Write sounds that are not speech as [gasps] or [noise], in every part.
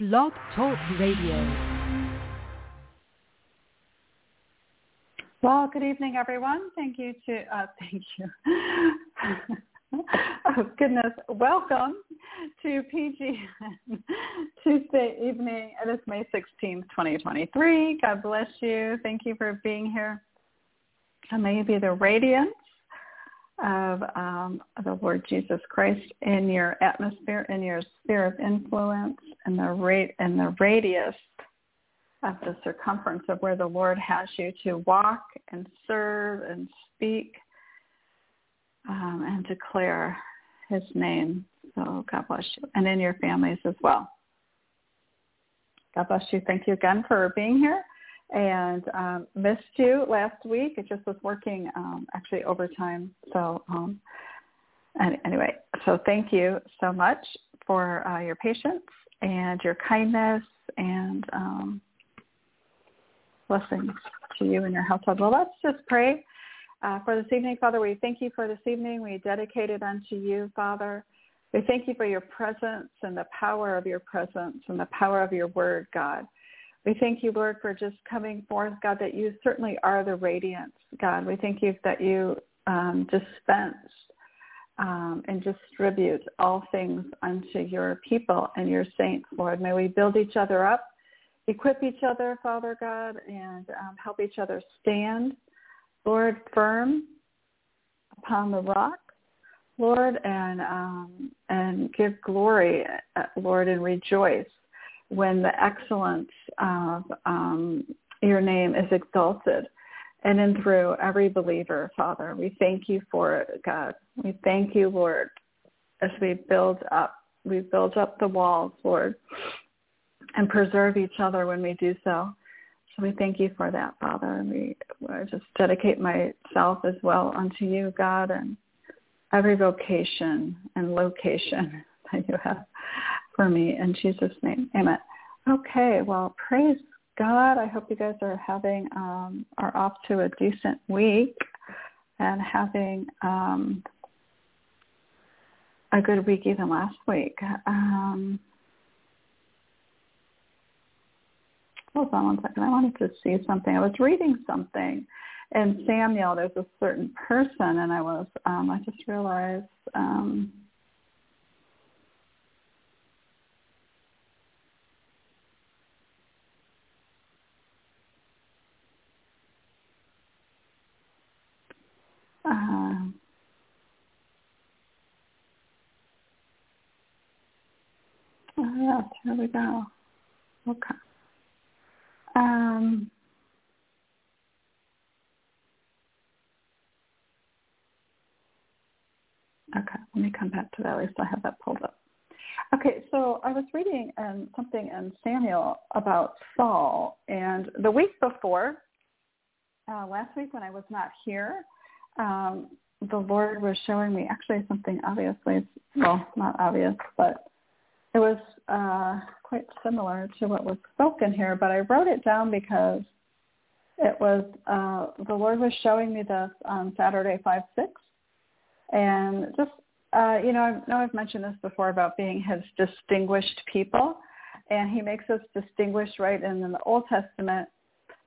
Blog Talk Radio. Well, good evening, everyone. Thank you to, uh, [laughs] thank you. [laughs] oh, goodness. Welcome to PG [laughs] Tuesday evening. It is May 16th, 2023. God bless you. Thank you for being here. And may you be the radiance of um, the Lord Jesus Christ in your atmosphere, in your sphere of influence, and the rate and the radius of the circumference of where the Lord has you to walk and serve and speak um, and declare his name. So God bless you. And in your families as well. God bless you. Thank you again for being here. And um, missed you last week. It just was working um, actually overtime. So um, anyway, so thank you so much for uh, your patience and your kindness and um, blessings to you and your household. Well, let's just pray uh, for this evening. Father, we thank you for this evening. We dedicate it unto you, Father. We thank you for your presence and the power of your presence and the power of your word, God. We thank you, Lord, for just coming forth, God, that you certainly are the radiance, God. We thank you that you um, dispense um, and distribute all things unto your people and your saints, Lord. May we build each other up equip each other, Father God, and um, help each other stand, Lord, firm upon the rock, Lord, and um, and give glory, uh, Lord, and rejoice when the excellence of um, your name is exalted and in through every believer, Father. We thank you for it, God. We thank you, Lord, as we build up, we build up the walls, Lord, and preserve each other when we do so. So we thank you for that, Father. And we I just dedicate myself as well unto you, God, and every vocation and location [laughs] that you have for me. In Jesus' name, amen. Okay, well, praise God. I hope you guys are having, um, are off to a decent week and having um, a good week even last week. Um, hold on one second. I wanted to see something. I was reading something in Samuel. There's a certain person, and I was, um, I just realized, um, uh, oh, yes, here we go. Okay. Um, okay, let me come back to that. At least I have that pulled up. Okay, so I was reading um, something in Samuel about Saul, and the week before, uh, last week when I was not here, um, the Lord was showing me actually something obviously, well, not obvious, but it was uh, quite similar to what was spoken here, but I wrote it down because it was uh, the Lord was showing me this on Saturday five six, and just uh, you know I know I've mentioned this before about being His distinguished people, and He makes us distinguished right. And in the Old Testament,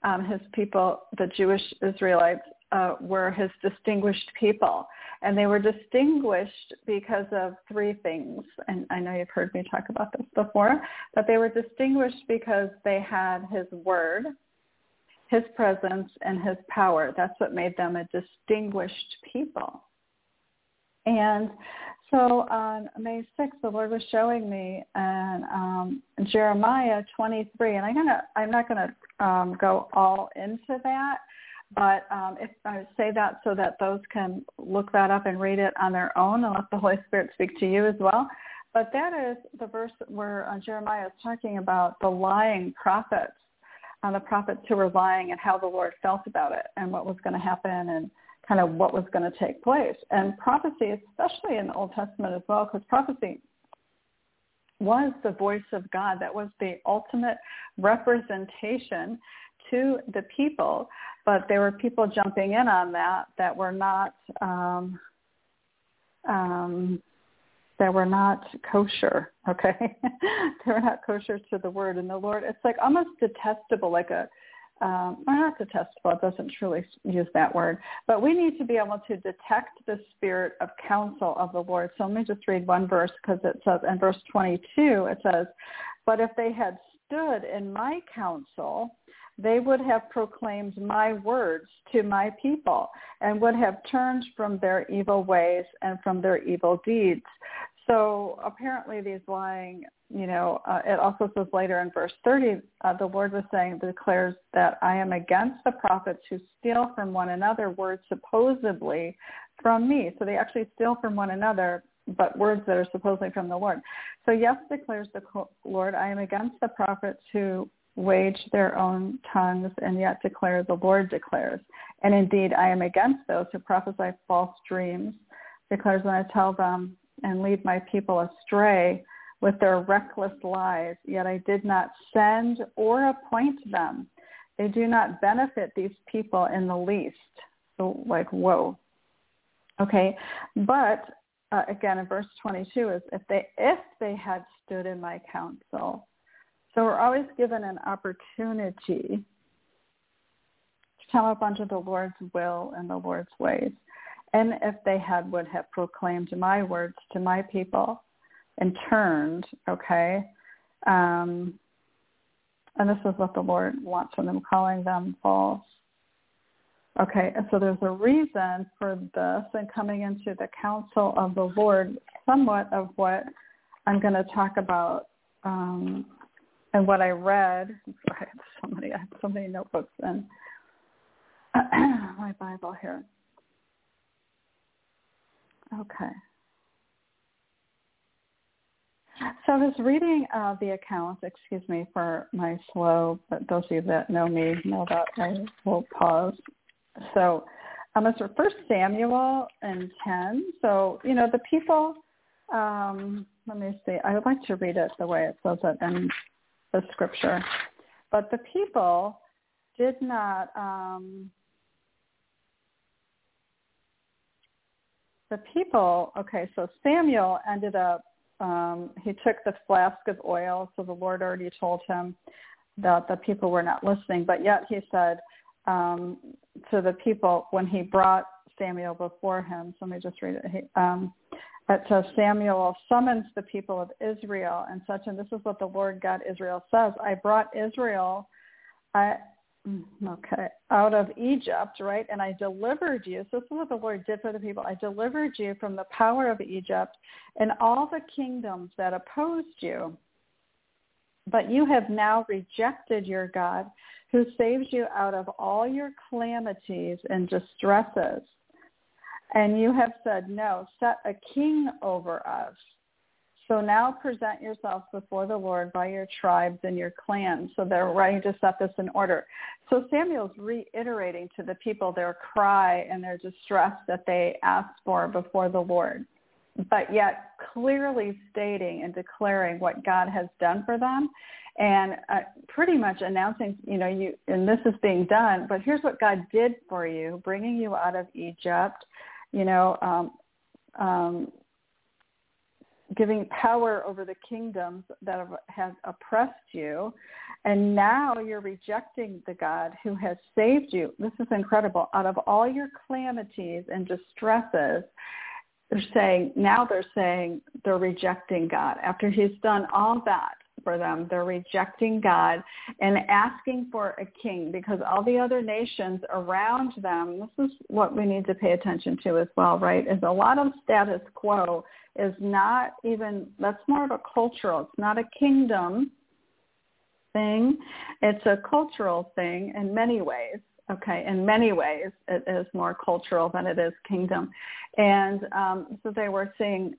um, His people, the Jewish Israelites, uh, were his distinguished people. And they were distinguished because of three things. And I know you've heard me talk about this before, but they were distinguished because they had his word, his presence, and his power. That's what made them a distinguished people. And so on May 6th, the Lord was showing me and um, Jeremiah 23, and I'm gonna I'm not gonna um, go all into that, but um, if I say that so that those can look that up and read it on their own and let the Holy Spirit speak to you as well. But that is the verse where uh, Jeremiah is talking about the lying prophets, and the prophets who were lying and how the Lord felt about it and what was going to happen and kind of what was going to take place. And prophecy, especially in the Old Testament as well, because prophecy was the voice of God. That was the ultimate representation to the people, but there were people jumping in on that that were not um, um, that were not kosher, [laughs] okay? they were not kosher to the word. And the Lord, it's like almost detestable, like a, um, well, not detestable, it doesn't truly use that word, but we need to be able to detect the spirit of counsel of the Lord. So let me just read one verse because it says, in verse 22, it says, but if they had stood in my counsel, they would have proclaimed my words to my people and would have turned from their evil ways and from their evil deeds. So apparently these lying, you know, uh, it also says later in verse 30, uh, the Lord was saying, declares that I am against the prophets who steal from one another words supposedly from me. So they actually steal from one another, but words that are supposedly from the Lord. So yes, declares the Lord, I am against the prophets who wage their own tongues and yet declare the Lord declares. And indeed, I am against those who prophesy false dreams, declares when I tell them and lead my people astray with their reckless lies, yet I did not send or appoint them. They do not benefit these people in the least. So like, whoa. Okay. But uh, again, in verse 22 is if they, if they had stood in my counsel, so we're always given an opportunity to come up under the Lord's will and the Lord's ways. And if they had would have proclaimed my words to my people and turned, okay, um, and this is what the Lord wants from them, calling them false. Okay, so there's a reason for this and coming into the counsel of the Lord, somewhat of what I'm going to talk about um, and what I read, [laughs] I have so many, I have so many notebooks and [clears throat] my Bible here. Okay. So I was reading uh, the accounts, excuse me for my slow, but those of you that know me know that I will pause. So um, it's First Samuel and 10. So, you know, the people, um, let me see, I would like to read it the way it says it in the scripture. But the people did not um, the people okay so samuel ended up um, he took the flask of oil so the lord already told him that the people were not listening but yet he said um, to the people when he brought samuel before him so let me just read it he, um, it says Samuel summons the people of Israel and such, and this is what the Lord God Israel says. I brought Israel, mm, okay, out of Egypt, right? And I delivered you. So this is what the Lord did for the people. I delivered you from the power of Egypt and all the kingdoms that opposed you. But you have now rejected your God who saves you out of all your calamities and distresses and you have said, no, set a king over us. So now present yourselves before the Lord by your tribes and your clans. So they're ready to set this in order. So Samuel's reiterating to the people their cry and their distress that they asked for before the Lord, but yet clearly stating and declaring what God has done for them and uh, pretty much announcing, you know, you, and this is being done, but here's what God did for you, bringing you out of Egypt, you know, um, um, giving power over the kingdoms that have, have oppressed you. And now you're rejecting the God who has saved you. This is incredible. Out of all your calamities and distresses, they're saying, now they're saying they're rejecting God. After he's done all that, for them. They're rejecting God and asking for a king because all the other nations around them, this is what we need to pay attention to as well, right? Is a lot of status quo is not even, that's more of a cultural, it's not a kingdom thing. It's a cultural thing in many ways okay in many ways it is more cultural than it is kingdom and um, so they were seeing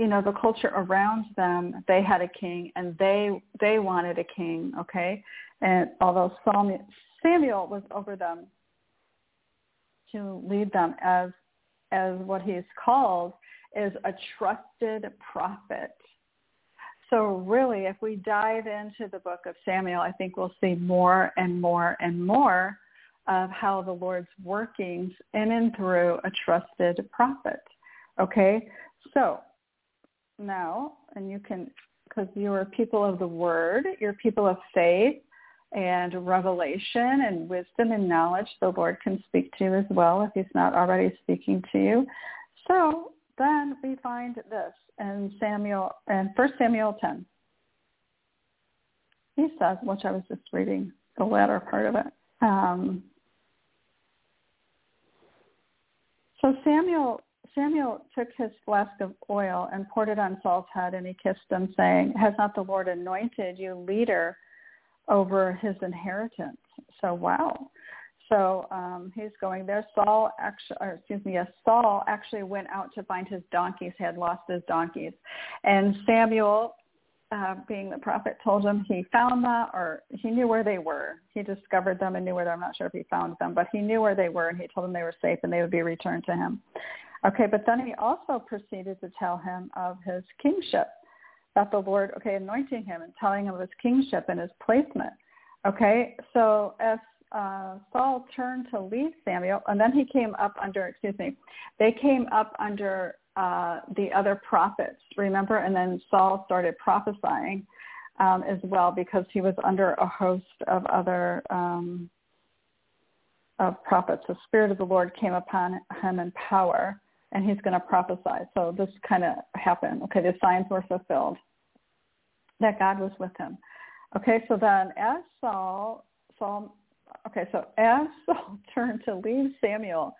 you know the culture around them they had a king and they they wanted a king okay? And although samuel, was over them to lead them as as what he's called is a trusted prophet. So really if we dive into the book of samuel i think we'll see more and more and more of how the lord's workings in and through a trusted prophet okay? So now, and you can, because you are people of the word, you're people of faith and revelation and wisdom and knowledge. The Lord can speak to you as well if he's not already speaking to you. So then we find this in Samuel, in First Samuel 10. He says, which I was just reading the latter part of it. Um, so Samuel Samuel took his flask of oil and poured it on Saul's head, and he kissed him, saying, Has not the Lord anointed you leader over his inheritance? So, wow. So um, he's going there. Saul actually, or excuse me, yes, Saul actually went out to find his donkeys. He had lost his donkeys, and Samuel, uh, being the prophet, told him he found them, or he knew where they were. He discovered them and knew where they. Were. I'm not sure if he found them, but he knew where they were, and he told them they were safe and they would be returned to him. Okay, but then he also proceeded to tell him of his kingship, that the Lord, okay, anointing him and telling him of his kingship and his placement. Okay, so as uh, Saul turned to leave Samuel, and then he came up under, excuse me, they came up under uh, the other prophets, remember? And then Saul started prophesying um, as well because he was under a host of other um, of prophets. The Spirit of the Lord came upon him in power and he's going to prophesy. So this kind of happened. Okay, the signs were fulfilled that God was with him. Okay, so then as Saul, Saul, okay, so as [laughs] Saul turned to leave Samuel,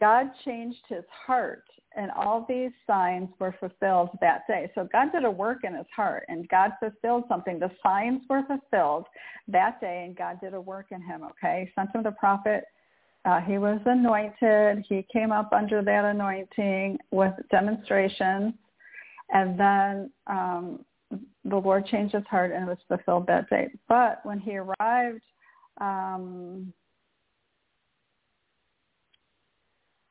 God changed his heart and all these signs were fulfilled that day. So God did a work in his heart and God fulfilled something. The signs were fulfilled that day and God did a work in him, okay? He sent him the prophet uh, he was anointed. He came up under that anointing with demonstrations. And then um, the Lord changed his heart and it was fulfilled that day. But when he arrived, um,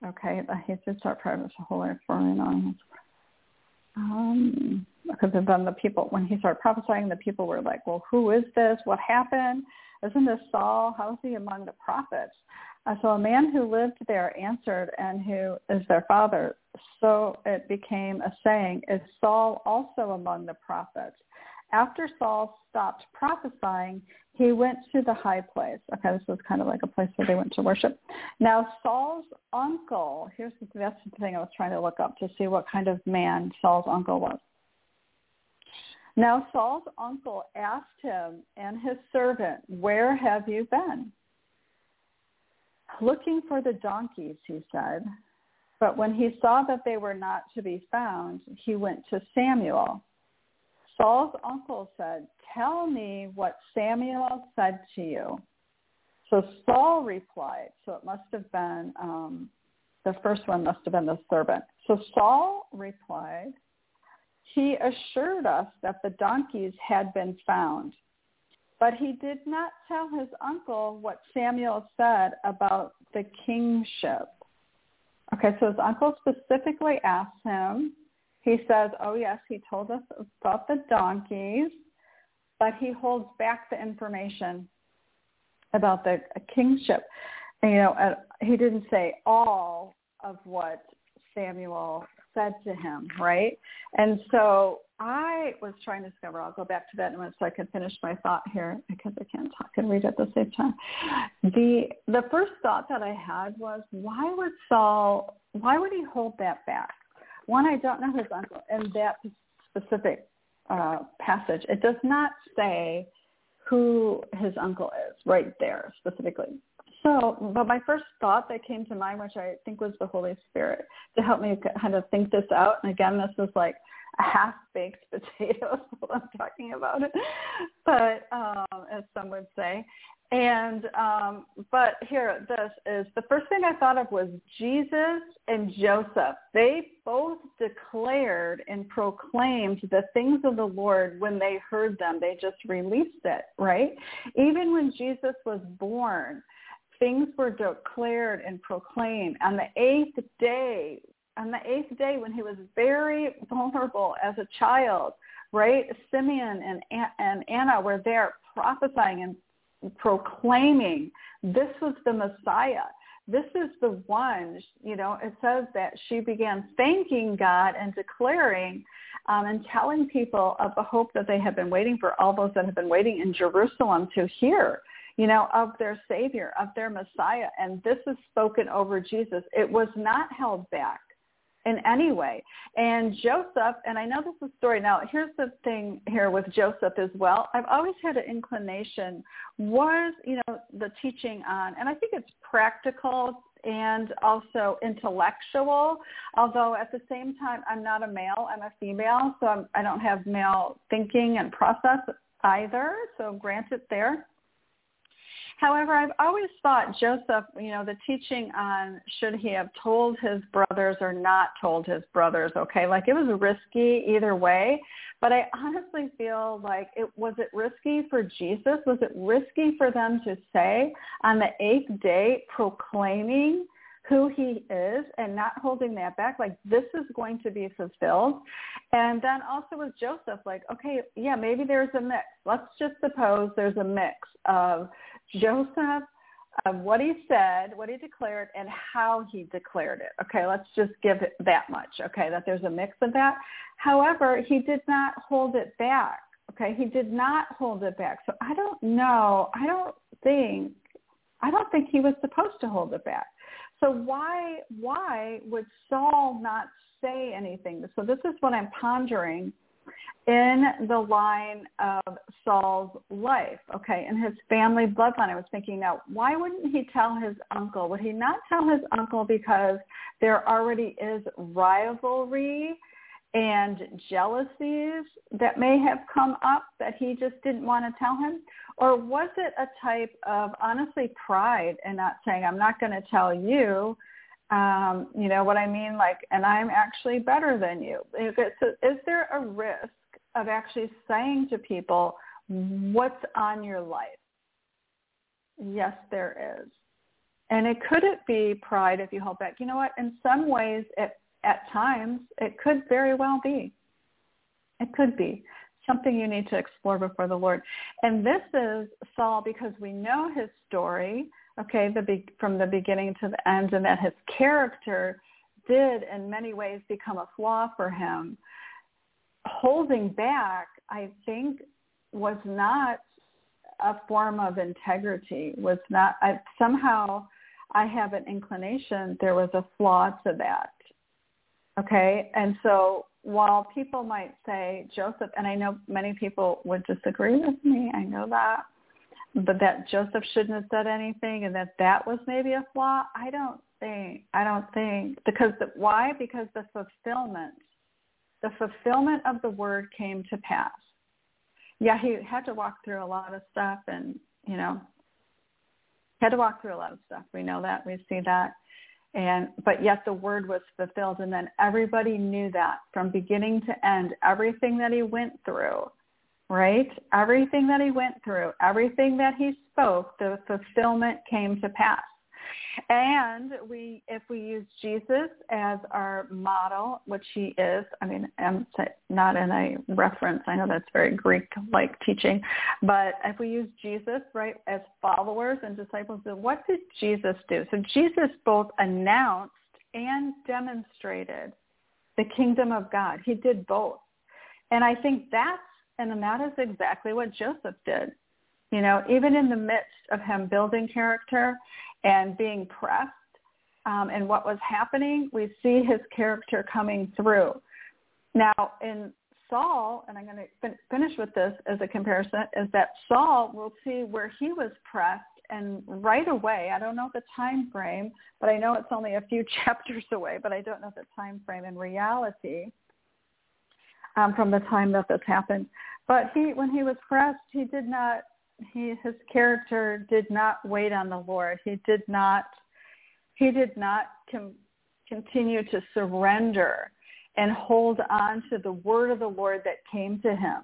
okay, he did start praying a whole life for on um, because then the people, when he started prophesying, the people were like, well, who is this? What happened? Isn't this Saul? How is he among the prophets? So a man who lived there answered, and who is their father. So it became a saying, is Saul also among the prophets? After Saul stopped prophesying, he went to the high place. Okay, this was kind of like a place where they went to worship. Now Saul's uncle, here's the, that's the thing I was trying to look up to see what kind of man Saul's uncle was. Now Saul's uncle asked him and his servant, where have you been? Looking for the donkeys, he said. But when he saw that they were not to be found, he went to Samuel. Saul's uncle said, tell me what Samuel said to you. So Saul replied, so it must have been, um, the first one must have been the servant. So Saul replied, he assured us that the donkeys had been found but he did not tell his uncle what Samuel said about the kingship. Okay, so his uncle specifically asked him. He says, oh yes, he told us about the donkeys, but he holds back the information about the kingship. You know, uh, he didn't say all of what Samuel said to him, right? And so I was trying to discover, I'll go back to that in a minute so I can finish my thought here because I can't talk and read at the same time. The, the first thought that I had was, why would Saul, why would he hold that back? One, I don't know his uncle in that specific uh, passage. It does not say who his uncle is right there specifically. So, but my first thought that came to mind, which I think was the Holy Spirit, to help me kind of think this out. And again, this is like a half-baked [laughs] potato, so I'm talking about it, but um, as some would say. And um, but here, this is the first thing I thought of was Jesus and Joseph. They both declared and proclaimed the things of the Lord when they heard them. They just released it, right? Even when Jesus was born, things were declared and proclaimed. On the eighth day, on the eighth day when he was very vulnerable as a child, right? Simeon and, and Anna were there prophesying and proclaiming this was the Messiah. This is the one, you know, it says that she began thanking God and declaring um, and telling people of the hope that they had been waiting for, all those that have been waiting in Jerusalem to hear, you know, of their Savior, of their Messiah. And this is spoken over Jesus. It was not held back in any way. And Joseph, and I know this is a story. Now, here's the thing here with Joseph as well. I've always had an inclination was, you know, the teaching on, and I think it's practical and also intellectual. Although at the same time, I'm not a male, I'm a female, so I'm, I don't have male thinking and process either. So granted there. However, I've always thought Joseph, you know, the teaching on should he have told his brothers or not told his brothers, okay, like it was risky either way. But I honestly feel like it was it risky for Jesus? Was it risky for them to say on the eighth day proclaiming who he is and not holding that back like this is going to be fulfilled and then also with joseph like okay yeah maybe there's a mix let's just suppose there's a mix of joseph of what he said what he declared and how he declared it. Okay let's just give it that much okay that there's a mix of that. However he did not hold it back okay? He did not hold it back. So i don't know i don't think i don't think he was supposed to hold it back. So why why would Saul not say anything? So this is what I'm pondering in the line of Saul's life, okay, in his family bloodline. I was thinking now, why wouldn't he tell his uncle? Would he not tell his uncle because there already is rivalry and jealousies that may have come up that he just didn't want to tell him? Or was it a type of honestly pride and not saying, I'm not going to tell you, um, you know what I mean? Like, and I'm actually better than you. So is there a risk of actually saying to people, what's on your life? Yes, there is. And it couldn't be pride if you hold back. You know what? In some ways, it, at times, it could very well be. It could be something you need to explore before the Lord. And this is Saul because we know his story, okay, the be- from the beginning to the end, and that his character did in many ways become a flaw for him. Holding back, I think, was not a form of integrity. Was not I, somehow. I have an inclination there was a flaw to that. Okay, and so while people might say Joseph, and I know many people would disagree with me, I know that, but that Joseph shouldn't have said anything and that that was maybe a flaw, I don't think, I don't think, because the, why? Because the fulfillment, the fulfillment of the word came to pass. Yeah, he had to walk through a lot of stuff and, you know, had to walk through a lot of stuff. We know that. We see that and but yet the word was fulfilled and then everybody knew that from beginning to end everything that he went through right everything that he went through everything that he spoke the fulfillment came to pass and we, if we use Jesus as our model, which he is, I mean, I'm not in a reference. I know that's very Greek-like teaching, but if we use Jesus, right, as followers and disciples, then what did Jesus do? So Jesus both announced and demonstrated the kingdom of God. He did both. And I think that's, and that is exactly what Joseph did. You know, even in the midst of him building character and being pressed um, and what was happening, we see his character coming through. Now, in Saul, and I'm going to fin- finish with this as a comparison, is that Saul, we'll see where he was pressed and right away, I don't know the time frame, but I know it's only a few [laughs] chapters away, but I don't know the time frame in reality um, from the time that this happened. But he, when he was pressed, he did not he his character did not wait on the Lord. He did not he did not com- continue to surrender and hold on to the word of the Lord that came to him.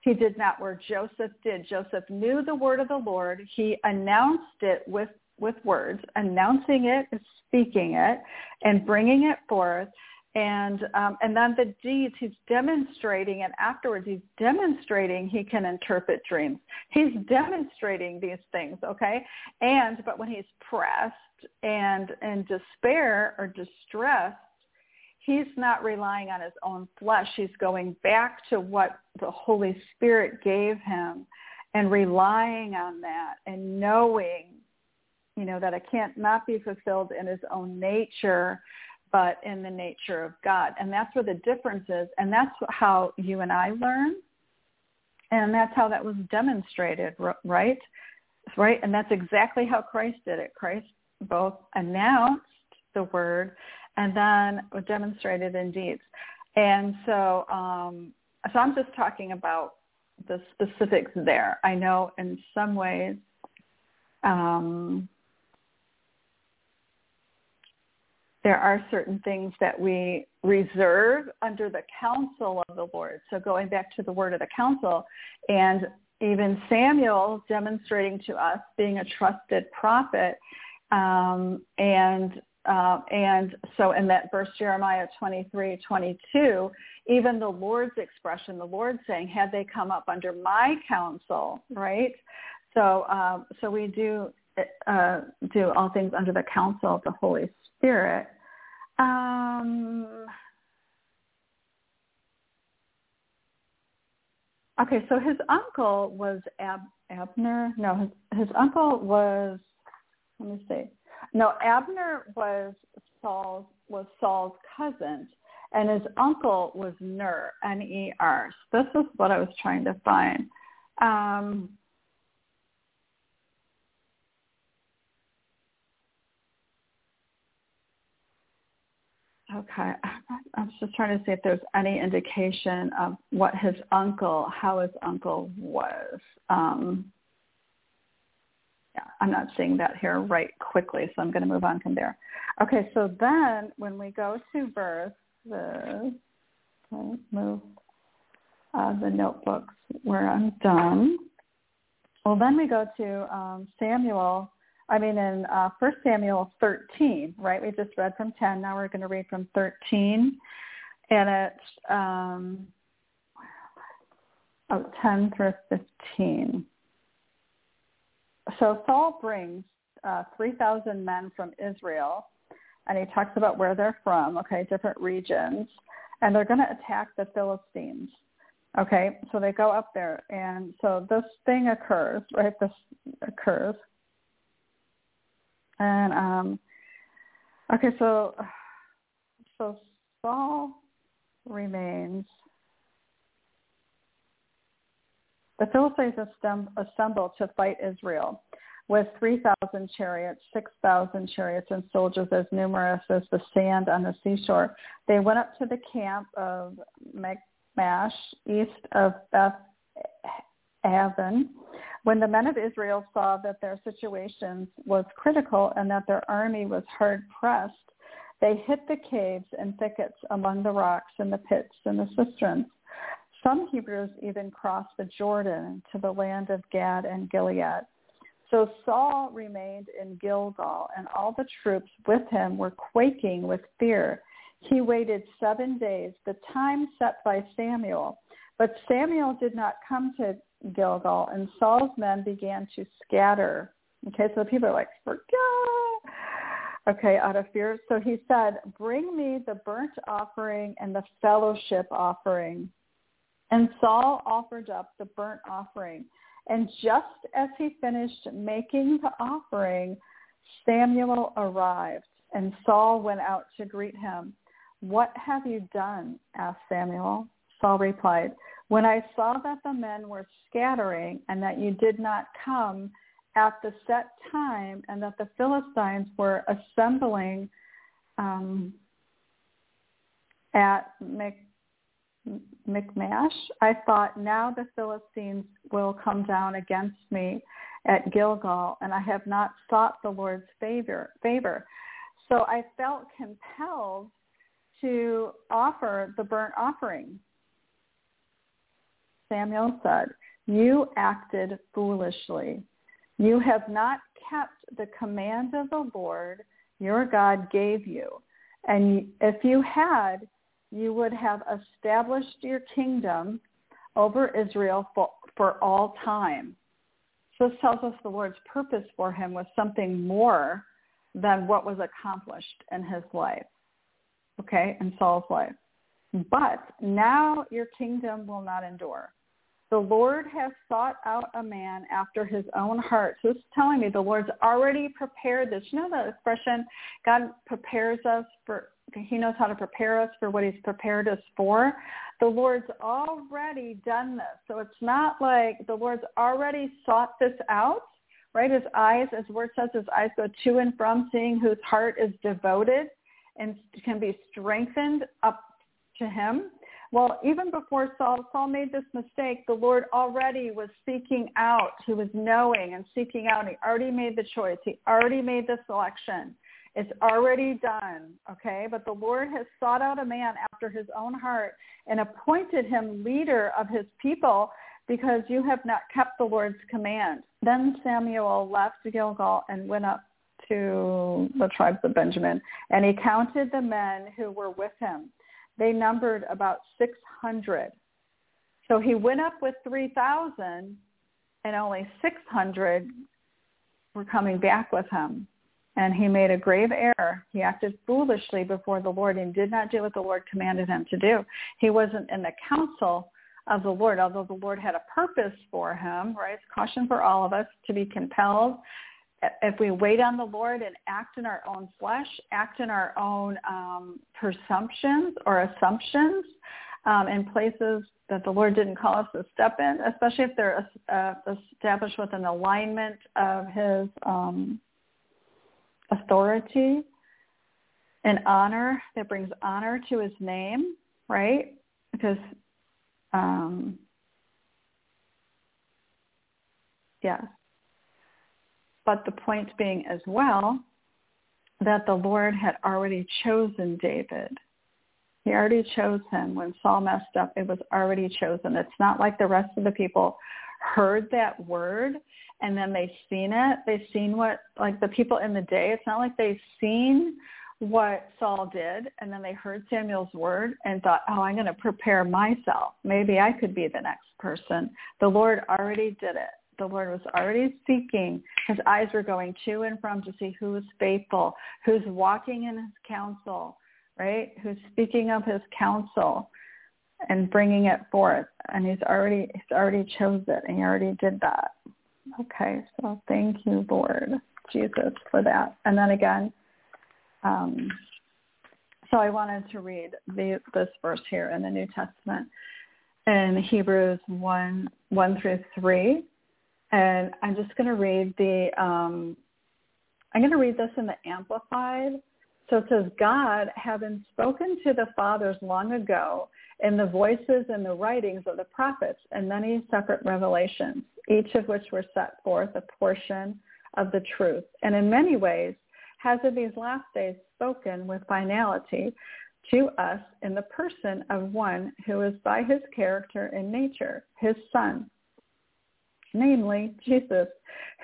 He did not where Joseph did. Joseph knew the word of the Lord. He announced it with with words, announcing it, and speaking it, and bringing it forth and um, and then the deeds he's demonstrating and afterwards he's demonstrating he can interpret dreams. He's demonstrating these things okay? And but when he's pressed and in despair or distressed he's not relying on his own flesh. He's going back to what the Holy Spirit gave him and relying on that and knowing, you know, that it can't not be fulfilled in his own nature, but in the nature of God. And that's where the difference is. And that's how you and I learn. And that's how that was demonstrated, right? Right? And that's exactly how Christ did it. Christ both announced the word and then demonstrated in deeds. And so, um, so I'm just talking about the specifics there. I know in some ways, um, there are certain things that we reserve under the counsel of the Lord. So going back to the word of the counsel and even Samuel demonstrating to us being a trusted prophet um, and uh, and so in that verse Jeremiah 23, 22, even the Lord's expression, the Lord saying, had they come up under my counsel, right? So, um, so we do uh, do all things under the counsel of the Holy Spirit. Um, okay, so his uncle was Ab- Abner. No, his, his uncle was. Let me see. No, Abner was Saul's was Saul's cousin, and his uncle was Ner, N-E-R. So this is what I was trying to find. Um, Okay. [laughs] I was just trying to see if there's any indication of what his uncle, how his uncle was. Um, yeah, I'm not seeing that here right quickly, so I'm going to move on from there. Okay, so then when we go to verse, the, okay, move uh, the notebooks where I'm done. Well, then we go to um, Samuel I mean, in uh, 1 Samuel 13, right? We just read from 10. Now we're going to read from 13. And it's um, oh, 10 through 15. So Saul brings uh, 3,000 men from Israel, and he talks about where they're from, okay, different regions, and they're going to attack the Philistines. Okay, so they go up there, and so this thing occurs, right? This occurs. And um, okay, so so Saul remains. The Philistines assembled to fight Israel with 3,000 chariots, 6,000 chariots, and soldiers as numerous as the sand on the seashore. They went up to the camp of Michmash, east of Beth Aven, when the men of Israel saw that their situation was critical and that their army was hard pressed, they hid the caves and thickets among the rocks and the pits and the cisterns. Some Hebrews even crossed the Jordan to the land of Gad and Gilead. So Saul remained in Gilgal, and all the troops with him were quaking with fear. He waited seven days, the time set by Samuel. But Samuel did not come to Gilgal, and Saul's men began to scatter. Okay, so the people are like, forget. Okay, out of fear. So he said, bring me the burnt offering and the fellowship offering. And Saul offered up the burnt offering. And just as he finished making the offering, Samuel arrived, and Saul went out to greet him. What have you done? asked Samuel. Saul replied, when I saw that the men were scattering and that you did not come at the set time and that the Philistines were assembling um, at Michmash, I thought, now the Philistines will come down against me at Gilgal, and I have not sought the Lord's favor. favor. So I felt compelled to offer the burnt offering Samuel said, you acted foolishly. You have not kept the command of the Lord your God gave you. And if you had, you would have established your kingdom over Israel for, for all time. So this tells us the Lord's purpose for him was something more than what was accomplished in his life. okay, in Saul's life. But now your kingdom will not endure. The Lord has sought out a man after his own heart. So this is telling me the Lord's already prepared this. You know the expression, God prepares us for, he knows how to prepare us for what he's prepared us for. The Lord's already done this. So it's not like the Lord's already sought this out, right? His eyes, as the word says, his eyes go to and from seeing whose heart is devoted and can be strengthened up to him. Well, even before Saul, Saul made this mistake, the Lord already was seeking out. He was knowing and seeking out. He already made the choice. He already made the selection. It's already done, okay? But the Lord has sought out a man after his own heart and appointed him leader of his people because you have not kept the Lord's command. Then Samuel left Gilgal and went up to the tribes of Benjamin, and he counted the men who were with him they numbered about 600. So he went up with 3,000 and only 600 were coming back with him. And he made a grave error. He acted foolishly before the Lord and did not do what the Lord commanded him to do. He wasn't in the counsel of the Lord, although the Lord had a purpose for him, right? It's caution for all of us to be compelled if we wait on the Lord and act in our own flesh, act in our own um, presumptions or assumptions um, in places that the Lord didn't call us to step in, especially if they're uh, established with an alignment of his um, authority and honor that brings honor to his name, right? Because, um, yes, but the point being as well that the Lord had already chosen David. He already chose him. When Saul messed up, it was already chosen. It's not like the rest of the people heard that word and then they seen it. They seen what, like the people in the day, it's not like they seen what Saul did and then they heard Samuel's word and thought, oh, I'm going to prepare myself. Maybe I could be the next person. The Lord already did it the Lord was already seeking. His eyes were going to and from to see who is faithful, who's walking in his counsel, right? Who's speaking of his counsel and bringing it forth. And he's already he's already chose it, and he already did that. Okay, so thank you, Lord Jesus, for that. And then again, um, so I wanted to read the, this verse here in the New Testament in Hebrews 1, 1 through 3. And I'm just going to read the, um, I'm going to read this in the Amplified. So it says, God, having spoken to the fathers long ago in the voices and the writings of the prophets and many separate revelations, each of which were set forth a portion of the truth, and in many ways has in these last days spoken with finality to us in the person of one who is by his character and nature, his son, namely Jesus,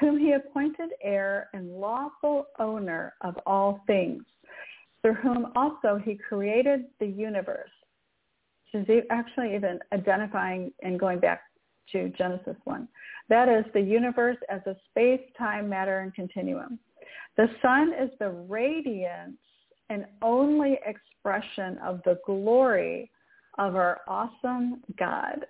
whom he appointed heir and lawful owner of all things, through whom also he created the universe. She's actually even identifying and going back to Genesis 1. That is the universe as a space, time, matter, and continuum. The Son is the radiance and only expression of the glory of our awesome God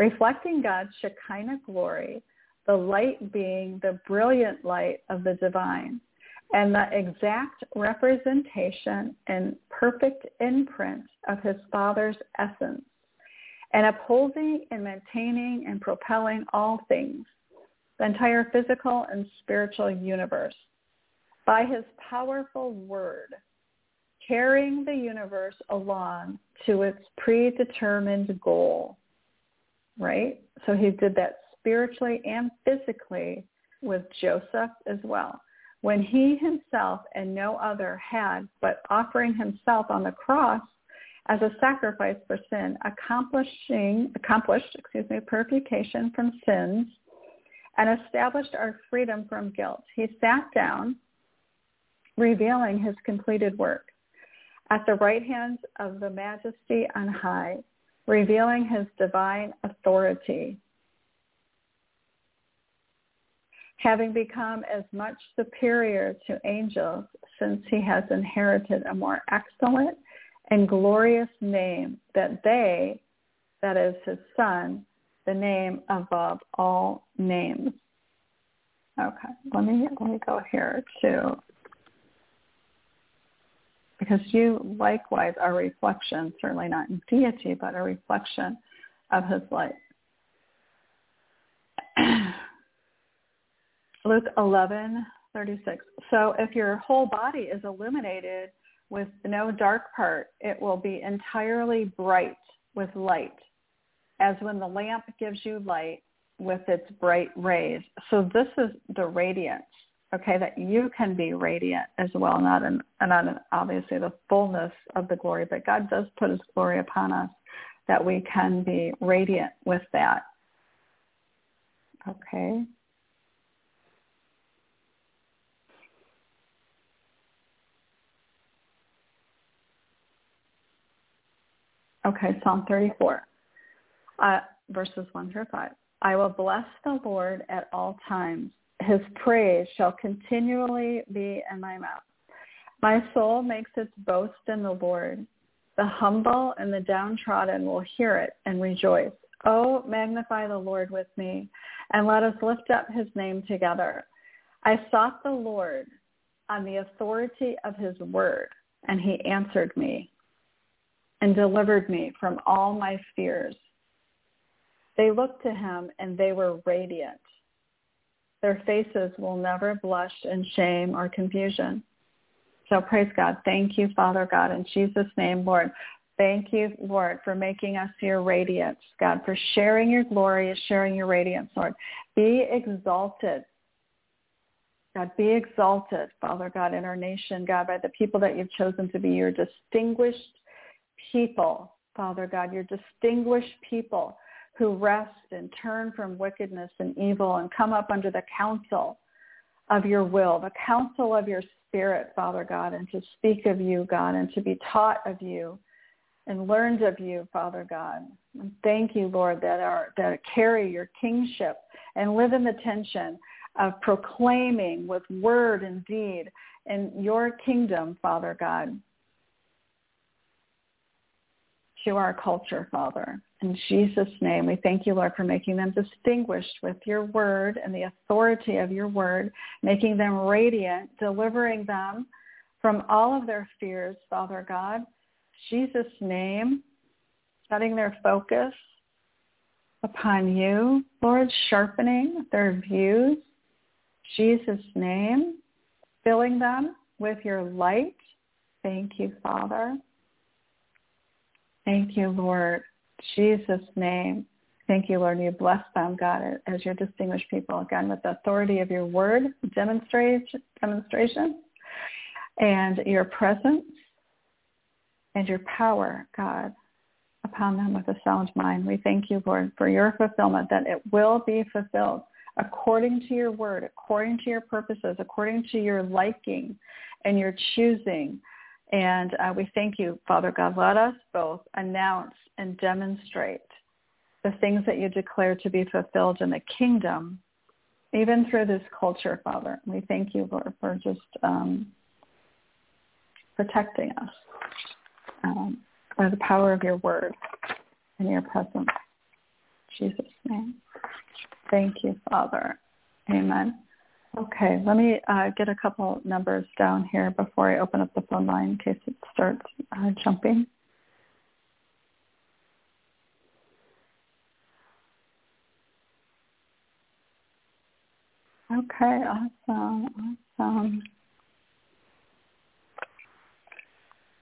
reflecting God's Shekinah glory, the light being the brilliant light of the divine, and the exact representation and perfect imprint of his Father's essence, and upholding and maintaining and propelling all things, the entire physical and spiritual universe, by his powerful word, carrying the universe along to its predetermined goal right? So he did that spiritually and physically with Joseph as well. When he himself and no other had but offering himself on the cross as a sacrifice for sin, accomplishing accomplished, excuse me, purification from sins and established our freedom from guilt. He sat down, revealing his completed work at the right hand of the majesty on high, revealing his divine authority. having become as much superior to angels since he has inherited a more excellent and glorious name that they, that is his son, the name above all names. Okay, let me let me go here too. Because you likewise are a reflection, certainly not in deity, but a reflection of his light. [clears throat] Luke 11, 36. So if your whole body is illuminated with no dark part, it will be entirely bright with light, as when the lamp gives you light with its bright rays. So this is the radiance, okay, that you can be radiant as well, not in, not in obviously the fullness of the glory, but God does put his glory upon us that we can be radiant with that. Okay. Okay, Psalm 34, uh, verses 1 through 5. I will bless the Lord at all times. His praise shall continually be in my mouth. My soul makes its boast in the Lord. The humble and the downtrodden will hear it and rejoice. Oh, magnify the Lord with me, and let us lift up his name together. I sought the Lord on the authority of his word, and he answered me and delivered me from all my fears. They looked to him and they were radiant. Their faces will never blush in shame or confusion. So praise God. Thank you, Father God, in Jesus' name, Lord. Thank you, Lord, for making us your radiance, God, for sharing your glory, sharing your radiance, Lord. Be exalted. God, be exalted, Father God, in our nation, God, by the people that you've chosen to be your distinguished people, Father God, your distinguished people who rest and turn from wickedness and evil and come up under the counsel of your will, the counsel of your spirit, Father God, and to speak of you, God, and to be taught of you and learned of you, Father God. And thank you, Lord, that are that carry your kingship and live in the tension of proclaiming with word and deed in your kingdom, Father God to our culture, Father. In Jesus' name, we thank you, Lord, for making them distinguished with your word and the authority of your word, making them radiant, delivering them from all of their fears, Father God. Jesus' name, setting their focus upon you, Lord, sharpening their views. Jesus' name, filling them with your light. Thank you, Father. Thank you, Lord. Jesus' name. Thank you, Lord. You bless them, God, as your distinguished people, again, with the authority of your word, demonstration, demonstration, and your presence and your power, God, upon them with a sound mind. We thank you, Lord, for your fulfillment, that it will be fulfilled according to your word, according to your purposes, according to your liking and your choosing and uh, we thank you, Father God. Let us both announce and demonstrate the things that you declare to be fulfilled in the kingdom, even through this culture, Father. We thank you, Lord, for just um, protecting us um, by the power of your word and your presence. In Jesus' name. Thank you, Father. Amen. Okay, let me uh, get a couple numbers down here before I open up the phone line in case it starts uh, jumping. Okay, awesome, awesome.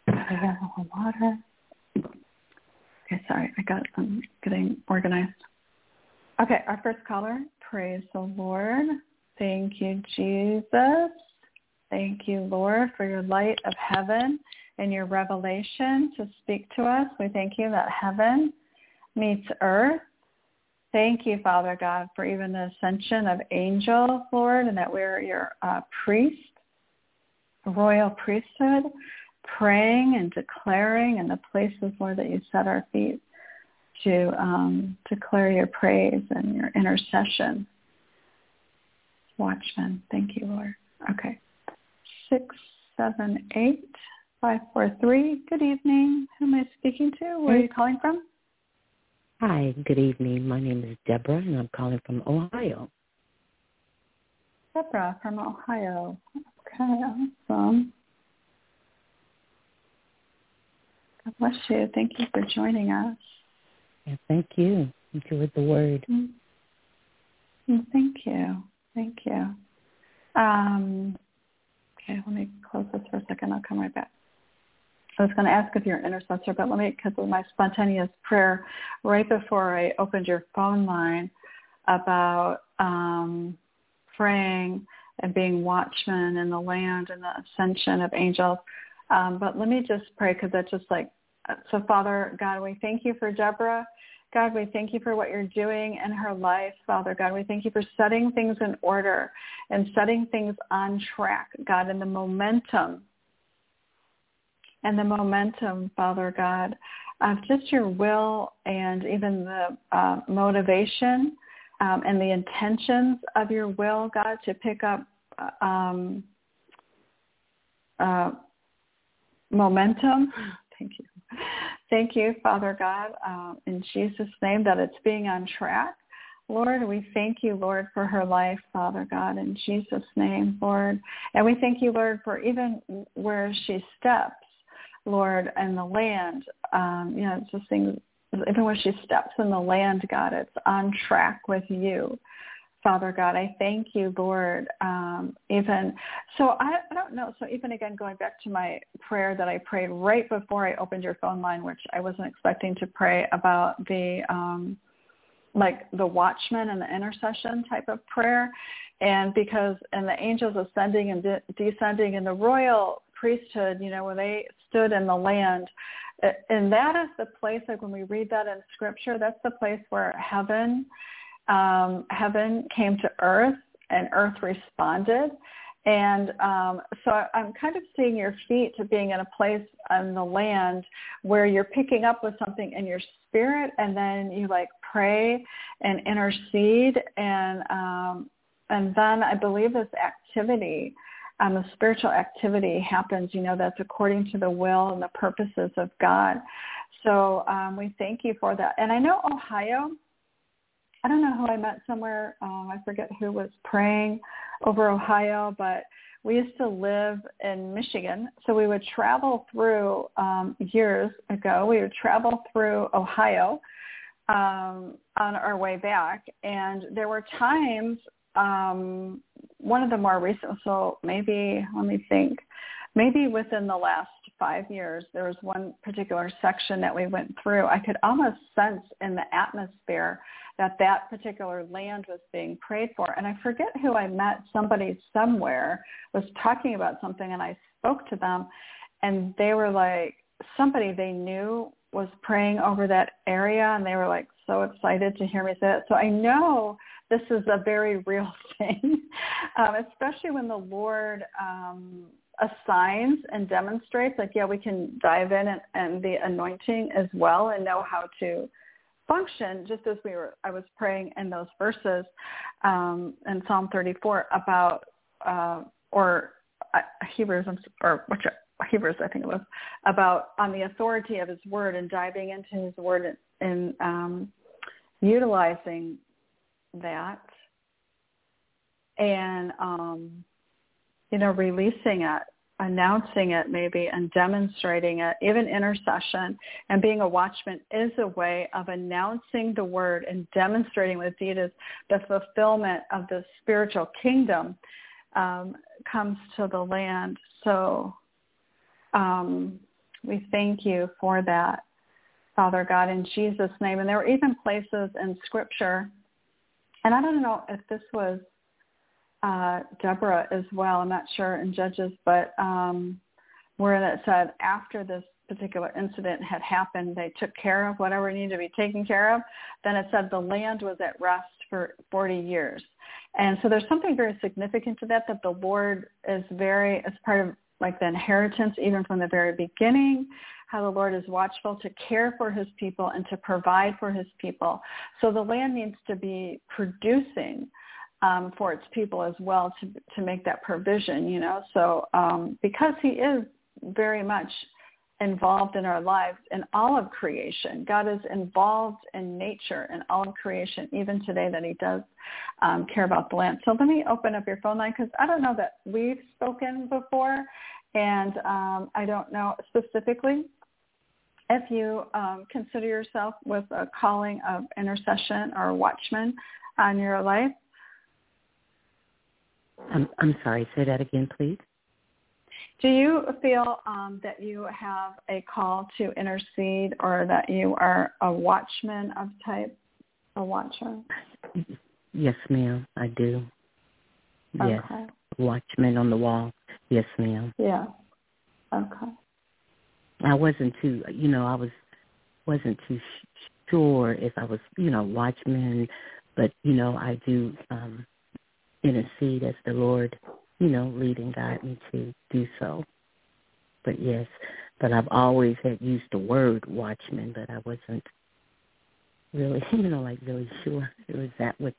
Little water. Okay, sorry, I got I'm getting organized. Okay, our first caller, praise the Lord. Thank you, Jesus. Thank you, Lord, for your light of heaven and your revelation to speak to us. We thank you that heaven meets earth. Thank you, Father God, for even the ascension of angels, Lord, and that we're your uh, priest, royal priesthood, praying and declaring in the places, Lord, that you set our feet to um, declare your praise and your intercession Watchman. Thank you, Lord. Okay. Six, seven, eight, five, four, three. Good evening. Who am I speaking to? Where are you calling from? Hi, good evening. My name is Deborah, and I'm calling from Ohio. Deborah from Ohio. Okay, awesome. God bless you. Thank you for joining us. Yeah, thank you. Enjoyed the word. Mm-hmm. Thank you. Thank you. Um, okay, let me close this for a second. I'll come right back. I was going to ask if you're an intercessor, but let me, because of my spontaneous prayer right before I opened your phone line about um, praying and being watchmen in the land and the ascension of angels. Um, but let me just pray because that's just like, so Father God, we thank you for Deborah. God, we thank you for what you're doing in her life, Father God. We thank you for setting things in order and setting things on track, God, and the momentum and the momentum, Father God, of just your will and even the uh, motivation um, and the intentions of your will, God, to pick up uh, um, uh, momentum. [gasps] Thank you. Thank you, Father God, uh, in Jesus' name that it's being on track. Lord, we thank you, Lord, for her life, Father God, in Jesus' name, Lord. And we thank you, Lord, for even where she steps, Lord, and the land. Um, you know, it's just things, even when she steps in the land, God, it's on track with you. Father God, I thank you, Lord. Um, even so, I, I don't know. So even again, going back to my prayer that I prayed right before I opened your phone line, which I wasn't expecting to pray about the um, like the watchman and the intercession type of prayer, and because and the angels ascending and de- descending in the royal priesthood, you know, when they stood in the land, and that is the place like when we read that in scripture, that's the place where heaven um, heaven came to earth and earth responded. And um, so I'm kind of seeing your feet to being in a place on the land where you're picking up with something in your spirit and then you like pray and intercede and um, and then I believe this activity, um, the spiritual activity happens, you know, that's according to the will and the purposes of God. So um, we thank you for that. And I know Ohio, I don't know who I met somewhere. Um, I forget who was praying over Ohio, but we used to live in Michigan. So we would travel through um, years ago. We would travel through Ohio um, on our way back, and there were times. Um, one of the more recent, so maybe let me think, maybe within the last five years, there was one particular section that we went through. I could almost sense in the atmosphere that that particular land was being prayed for. And I forget who I met. Somebody somewhere was talking about something and I spoke to them and they were like, somebody they knew was praying over that area and they were like so excited to hear me say it. So I know this is a very real [laughs] thing, um, especially when the Lord um, assigns and demonstrates like, yeah, we can dive in and, and the anointing as well and know how to function just as we were I was praying in those verses um, in Psalm 34 about uh, or uh, Hebrews or which Hebrews I think it was about on the authority of His Word and diving into His Word and, um, utilizing that. And um, you know releasing it announcing it maybe and demonstrating it, even intercession and being a watchman is a way of announcing the word and demonstrating with Jesus the fulfillment of the spiritual kingdom um, comes to the land. So um, we thank you for that, Father God, in Jesus' name. And there were even places in Scripture, and I don't know if this was uh, Deborah as well. I'm not sure in Judges, but um, where it said after this particular incident had happened, they took care of whatever needed to be taken care of. Then it said the land was at rest for 40 years. And so there's something very significant to that, that the Lord is very, as part of like the inheritance, even from the very beginning, how the Lord is watchful to care for his people and to provide for his people. So the land needs to be producing um, for its people as well to to make that provision. You know, so um, because He is very much involved in our lives in all of creation. God is involved in nature and all of creation, even today that he does um, care about the land. So let me open up your phone line because I don't know that we've spoken before and um, I don't know specifically if you um, consider yourself with a calling of intercession or watchman on your life. I'm, I'm sorry, say that again, please. Do you feel um, that you have a call to intercede or that you are a watchman of type, a watcher? Yes, ma'am, I do. Yes. Okay. Watchman on the wall. Yes, ma'am. Yeah. Okay. I wasn't too, you know, I was wasn't too sure if I was, you know, watchman, but you know, I do um intercede as the Lord you know, lead and guide me to do so. But yes, but I've always had used the word watchman, but I wasn't really, [laughs] you know, like really sure it was that what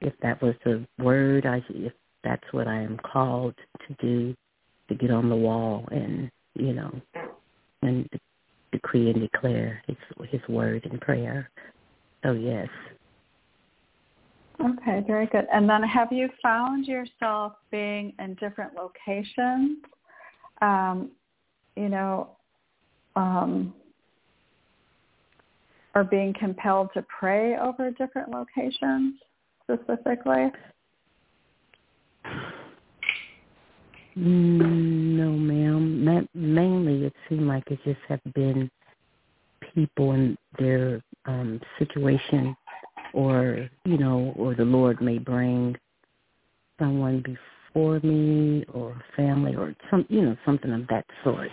if that was the word I if that's what I am called to do, to get on the wall and you know, and decree and declare His His word in prayer. So yes, Okay, very good. And then have you found yourself being in different locations? Um, you know, um, or being compelled to pray over different locations specifically? No, ma'am. Mainly, it seemed like it just have been people and their um, situation or you know, or the Lord may bring someone before me or family or some you know, something of that sort,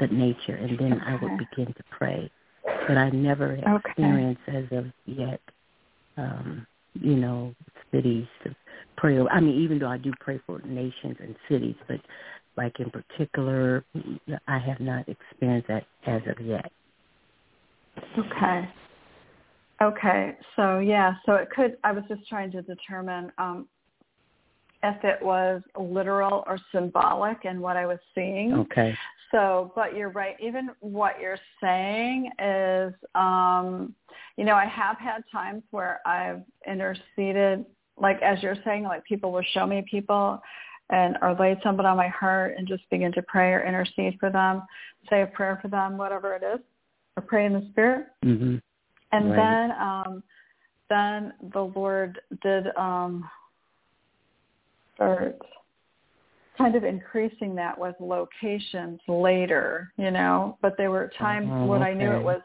that nature, and then okay. I would begin to pray. But I never okay. experienced as of yet, um, you know, cities to pray. I mean, even though I do pray for nations and cities, but like in particular, I have not experienced that as of yet. Okay. Okay, so yeah, so it could. I was just trying to determine um, if it was literal or symbolic in what I was seeing. Okay. So, but you're right. Even what you're saying is, um, you know, I have had times where I've interceded, like as you're saying, like people will show me people and or lay somebody on my heart and just begin to pray or intercede for them, say a prayer for them, whatever it is, or pray in the spirit. Mm-hmm. And right. then um then the Lord did um start kind of increasing that with locations later, you know. But there were times oh, when okay. I knew it was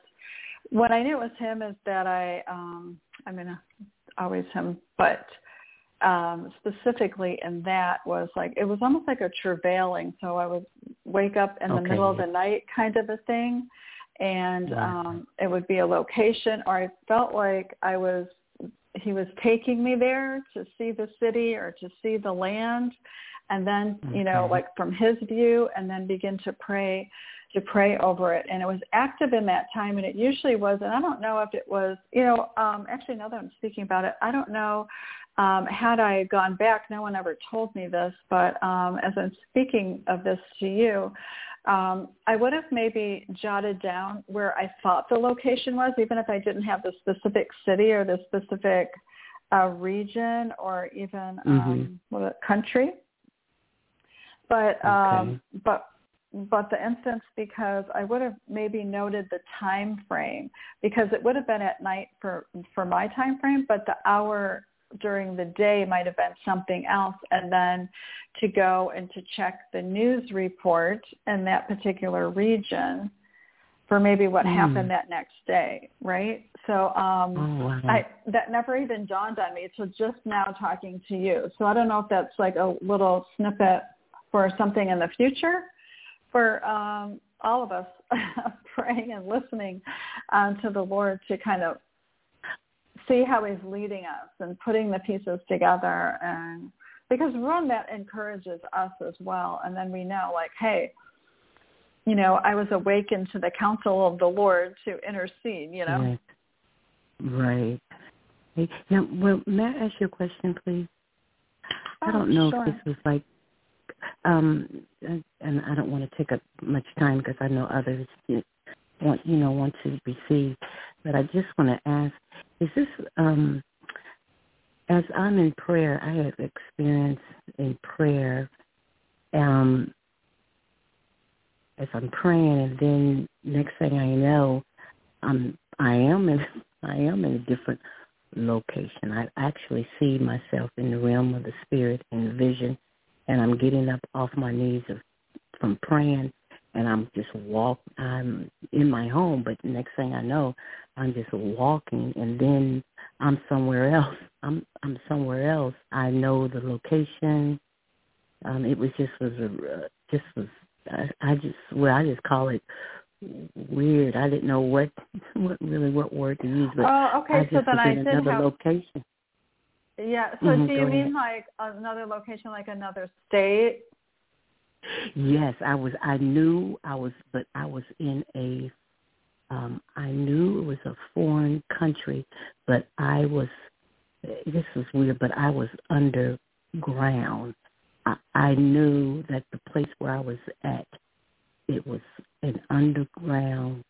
when I knew it was him is that I um I mean always him, but um specifically in that was like it was almost like a travailing. So I would wake up in the okay. middle of the night kind of a thing and um it would be a location. Or I felt like I was he was taking me there to see the city or to see the land. And then you know like from his view and then begin to pray to pray over it. And it was active in that time and it usually was. And I don't know if it was you know um actually now that I'm speaking about it I don't know um had I gone back no one ever told me this but um as I'm speaking of this to you um, I would have maybe jotted down where I thought the location was, even if I didn't have the specific city or the specific uh, region or even um, mm-hmm. country. But um, okay. but but the instance because I would have maybe noted the time frame because it would have been at night for for my time frame, but the hour during the day might have been something else and then to go and to check the news report in that particular region for maybe what mm. happened that next day, right? So um oh, wow. I that never even dawned on me until just now talking to you. So I don't know if that's like a little snippet for something in the future for um all of us [laughs] praying and listening um, to the Lord to kind of see how he's leading us and putting the pieces together. And because run that encourages us as well and then we know like hey you know i was awakened to the counsel of the lord to intercede you know? Right. Right. Now well may i ask you a question please? Oh, I don't know sure. if this was like, um, and I don't want to take up much time because I know others want you know want to receive, but I just want to ask: Is this um, as I'm in prayer? I have experience in prayer. Um, as I'm praying, and then next thing I know, I'm I am in [laughs] I am in a different location. I actually see myself in the realm of the spirit and vision, and I'm getting up off my knees of, from praying, and I'm just walk. I'm in my home, but next thing I know, I'm just walking, and then I'm somewhere else. [laughs] I'm I'm somewhere else. I know the location. Um, it was just was a uh, just was I, I just well I just call it weird. I didn't know what [laughs] what really what word to use, but oh, okay. I just so then was I in did another have. location. Yeah. So Mhm, do you mean ahead. like another location, like another state? Yes, I was. I knew I was, but I was in a. Um, I knew it was a foreign country, but I was. This was weird, but I was underground. I, I knew that the place where I was at, it was an underground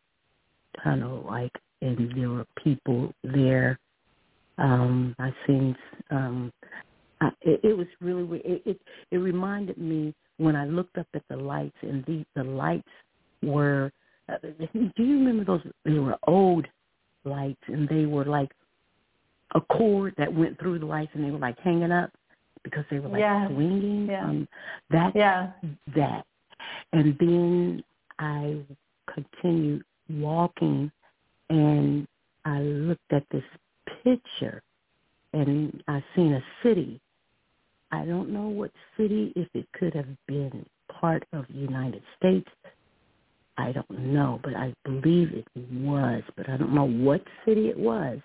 tunnel, like, and there were people there. Um, I seen. Um, I, it, it was really. It, it it reminded me when I looked up at the lights, and the the lights were. Uh, do you remember those? They were old lights, and they were like a cord that went through the lights, and they were like hanging up because they were like Yes. swinging. Yeah. Um, that Yeah. that, and then I continued walking, and I looked at this picture, and I seen a city I don't know what city, if it could have been part of the United States. I don't know, but I believe it was, but I don't know what city it was.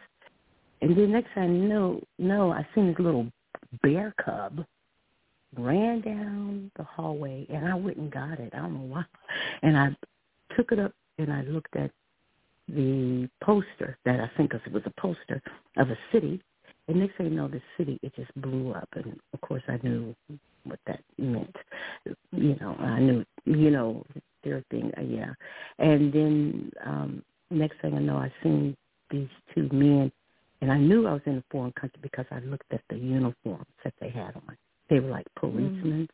And then next I know, no, I seen this little bear cub ran down the hallway, and I went and got it. I don't know why. And I took it up, and I looked at the poster that I think it was a poster of a city. And next thing you know, the city it just blew up, and of course I knew what that meant. You know, I knew, you know, their thing, uh, yeah. And then um next thing I know, I seen these two men, and I knew I was in a foreign country because I looked at the uniforms that they had on. They were like policemen,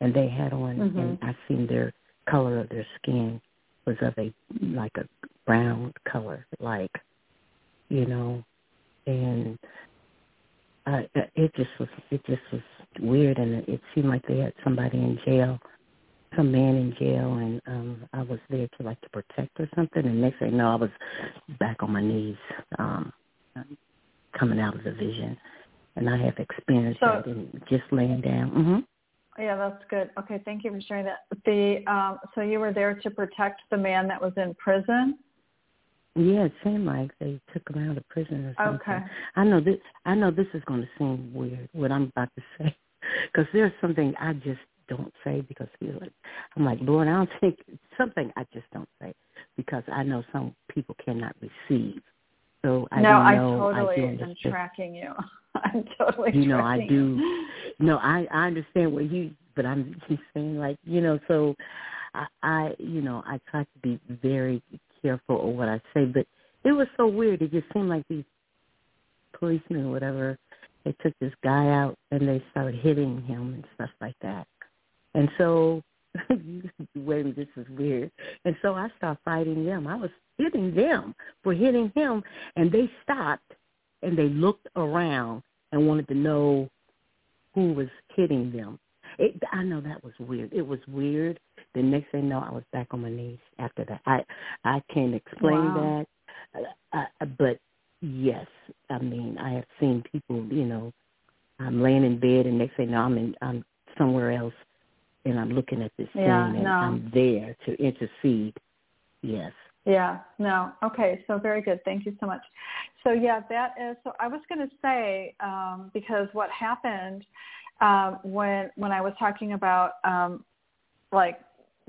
and they had on, and Mhm. I seen their color of their skin was of a like a brown color, like you know, and I, it just was it just was weird, and it, it seemed like they had somebody in jail, some man in jail, and um I was there to like to protect or something. And next thing you know, I was back on my knees, um coming out of the vision, and I have experienced So- that and just laying down. hmm Yeah, that's good. Okay, thank you for sharing that. The um, so you were there to protect the man that was in prison. Yeah, it seemed like they took him out of prison or something. Okay. I know this. I know this is going to seem weird what I'm about to [laughs] say, because there's something I just don't say because feel like I'm like Lord, I don't [laughs] think something I just don't say because I know some people cannot receive. So I no, I totally I am tracking you. [laughs] I'm totally You know, I do. you. No, I I understand what you, but I'm just saying like you know. So I, I you know I try to be very careful of what I say, but it was so weird. It just seemed like these policemen or whatever they took this guy out and they started hitting him and stuff like that. And so [laughs] wait, this is weird. And so I started fighting them. I was hitting them for hitting him, and they stopped and they looked around and wanted to know who was hitting them. It, I know that was weird. It was weird. The next thing I know, I was back on my knees after that. I I can't explain Wow. that, uh, uh, but yes, I mean I have seen people. You know, I'm laying in bed, and next thing I know, I'm in I'm somewhere else, and I'm looking at this Yeah, scene, and no. I'm there to intercede. Yes. Yeah, no. Okay, so very good. Thank you so much. So yeah, that is so I was going to say um because what happened um when when I was talking about um like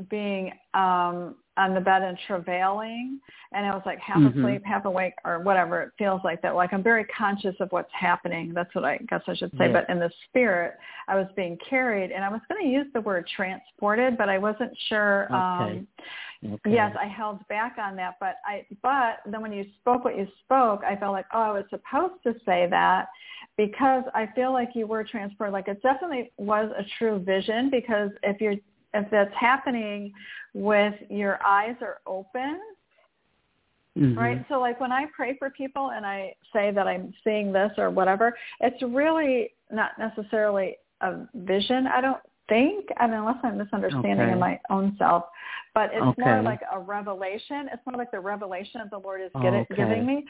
being um on the bed and travailing and I was like half Mhm. asleep, half awake or whatever it feels like that. Like I'm very conscious of what's happening. That's what I guess I should say. Yes. But in the spirit I was being carried and I was gonna use the word transported, but I wasn't sure Okay. um Okay. Yes, I held back on that, but I but then when you spoke what you spoke, I felt like oh, I was supposed to say that because I feel like you were transported. Like it definitely was a true vision because if you're if that's happening with your eyes are open, Mhm. right? So like when I pray for people and I say that I'm seeing this or whatever, it's really not necessarily a vision. I don't think, I mean, unless I'm misunderstanding Okay. in my own self, but it's more like a revelation. It's more like the revelation that the Lord is get Okay. giving me.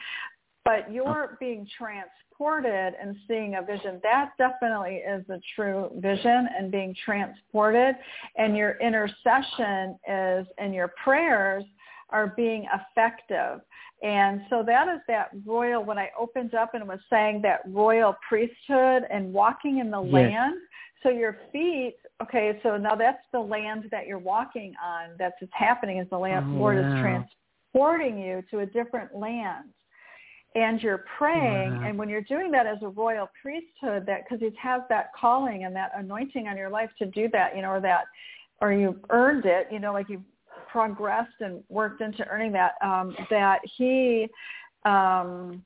But you're being transported and seeing a vision. That definitely is a true vision and being transported. And your intercession is, and your prayers are being effective. And so that is that royal, when I opened up and was saying that royal priesthood and walking in the Yes. land. So your feet, okay, so now that's the land that you're walking on. That's what's happening is the land, Oh, Lord is transporting you to a different land. And you're praying, Wow. and when you're doing that as a royal priesthood, that because He has that calling and that anointing on your life to do that, you know, or that, or you earned it, you know, like you've progressed and worked into earning that. Um, that He, um,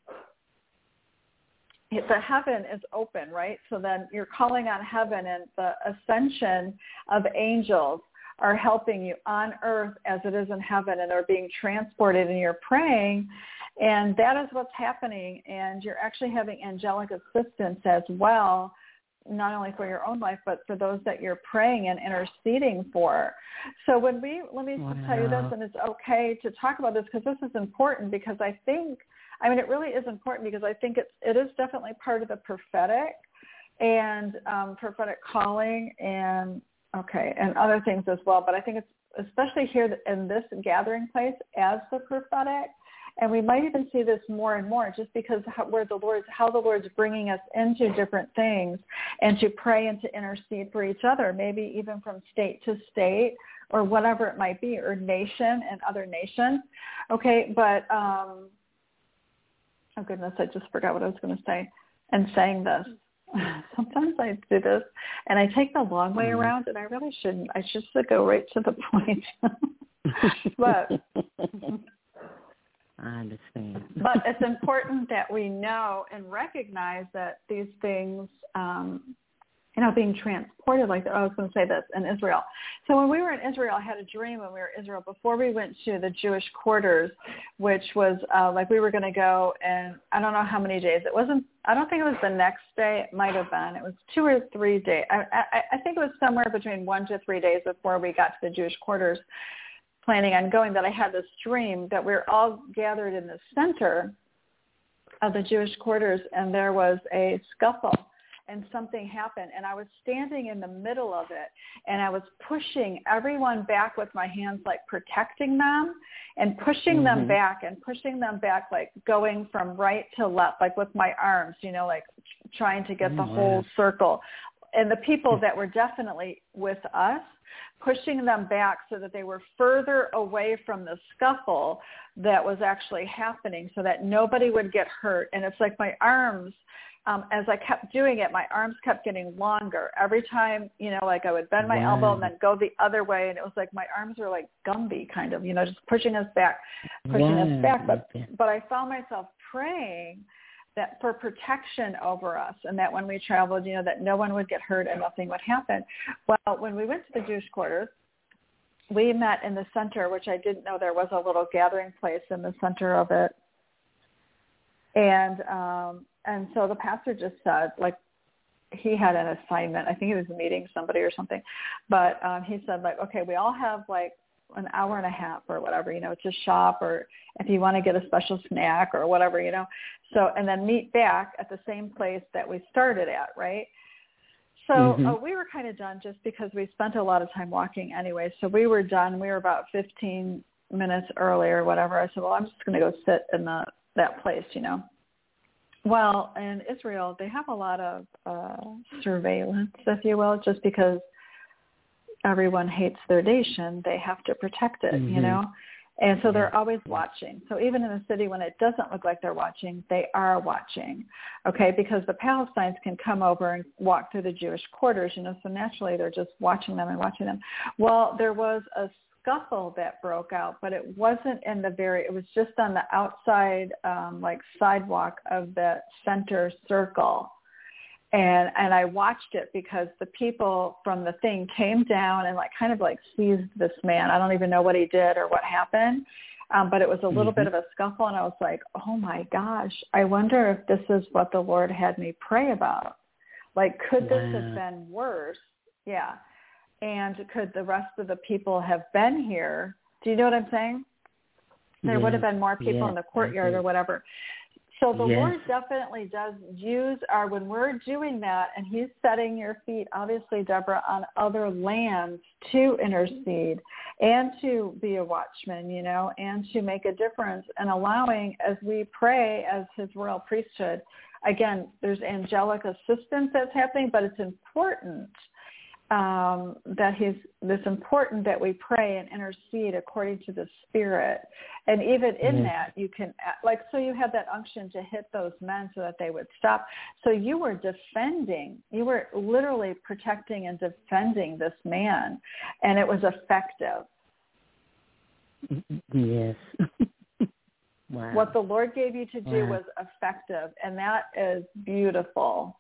the heaven is open, right? So then you're calling on heaven and the ascension of angels are helping you on earth as it is in heaven and they're being transported and you're praying and that is what's happening. And you're actually having angelic assistance as well not only for your own life but for those that you're praying and interceding for. So when we let me just tell you this and it's okay to talk about this because this is important because i think i mean it really is important because i think it's it is definitely part of the prophetic and um prophetic calling and okay and other things as well. But i think it's especially here in this gathering place as the prophetic and we might even see this more and more just because how, where the Lord's, how the Lord's bringing us into different things and to pray and to intercede for each other, maybe even from state to state or whatever it might be, or nation and other nations. Okay, but, um, oh goodness, I just forgot what I was going to say. And saying this, [laughs] sometimes I do this and I take the long way Mhm. around and I really shouldn't. I should just go right to the [laughs] point. [laughs] but I understand. but it's important that we know and recognize that these things, um, you know, being transported like. I was going to say this in Israel. So when we were in Israel, I had a dream when we were in Israel before we went to the Jewish quarters, which was uh, like we were going to go and I don't know how many days. It wasn't. I don't think it was the next day. It might have been. It was two or three days. I, I, I think it was somewhere between one to three days before we got to the Jewish quarters planning on going that I had this dream that we are all gathered in the center of the Jewish quarters and there was a scuffle and something happened and I was standing in the middle of it and I was pushing everyone back with my hands like protecting them and pushing them Mhm. back and pushing them back like going from right to left like with my arms you know like trying to get Oh, the whole circle and the people that were definitely with us pushing them back so that they were further away from the scuffle that was actually happening so that nobody would get hurt. And it's like my arms, um, as I kept doing it, my arms kept getting longer. Every time, you know, like I would bend my elbow and then go the other way. And it was like my arms were like Gumby kind of, you know, just pushing us back, pushing us back. But, but I found myself praying that for protection over us and that when we traveled, you know, that no one would get hurt and nothing would happen. Well, when we went to the Jewish quarters, we met in the center, which I didn't know there was a little gathering place in the center of it. And um and so the pastor just said like he had an assignment. I think he was meeting somebody or something. But um he said like, okay, we all have like an hour and a half or whatever, you know, to shop or if you want to get a special snack or whatever, you know. So and then meet back at the same place that we started at, right? So Mhm. uh, we were kind of done just because we spent a lot of time walking anyway. So we were done. We were about 15 minutes early or whatever. I said, well, I'm just going to go sit in the that place, you know. Well, in Israel, they have a lot of uh, surveillance, if you will, just because everyone hates their nation, they have to protect it, Mhm. you know? And so they're always watching. So even in a city when it doesn't look like they're watching, they are watching. Okay, because the Palestinians can come over and walk through the Jewish quarters, you know, so naturally they're just watching them and watching them. Well, there was a scuffle that broke out, but it wasn't in the very it was just on the outside um like sidewalk of the center circle and and I watched it because the people from the thing came down and like kind of like seized this man. I don't even know what he did or what happened. Um, but it was a little Mm-hmm. bit of a scuffle and I was like, Oh my gosh, I wonder if this is what the Lord had me pray about. Like could this have been worse? Yeah. And could the rest of the people have been here? Do you know what I'm saying? There would have been more people in the courtyard or whatever. So the Yes. Lord definitely does use our when we're doing that and he's setting your feet, obviously, Deborah, on other lands to intercede and to be a watchman, you know, and to make a difference and allowing as we pray as his royal priesthood. Again, there's angelic assistance that's happening, but it's important um, that he's it's important that we pray and intercede according to the Spirit, and even in Yes. that you can like so you had that unction to hit those men so that they would stop. So you were defending, you were literally protecting and defending this man, and it was effective. Yes. [laughs] wow. What the Lord gave you to do Wow. was effective, and that is beautiful.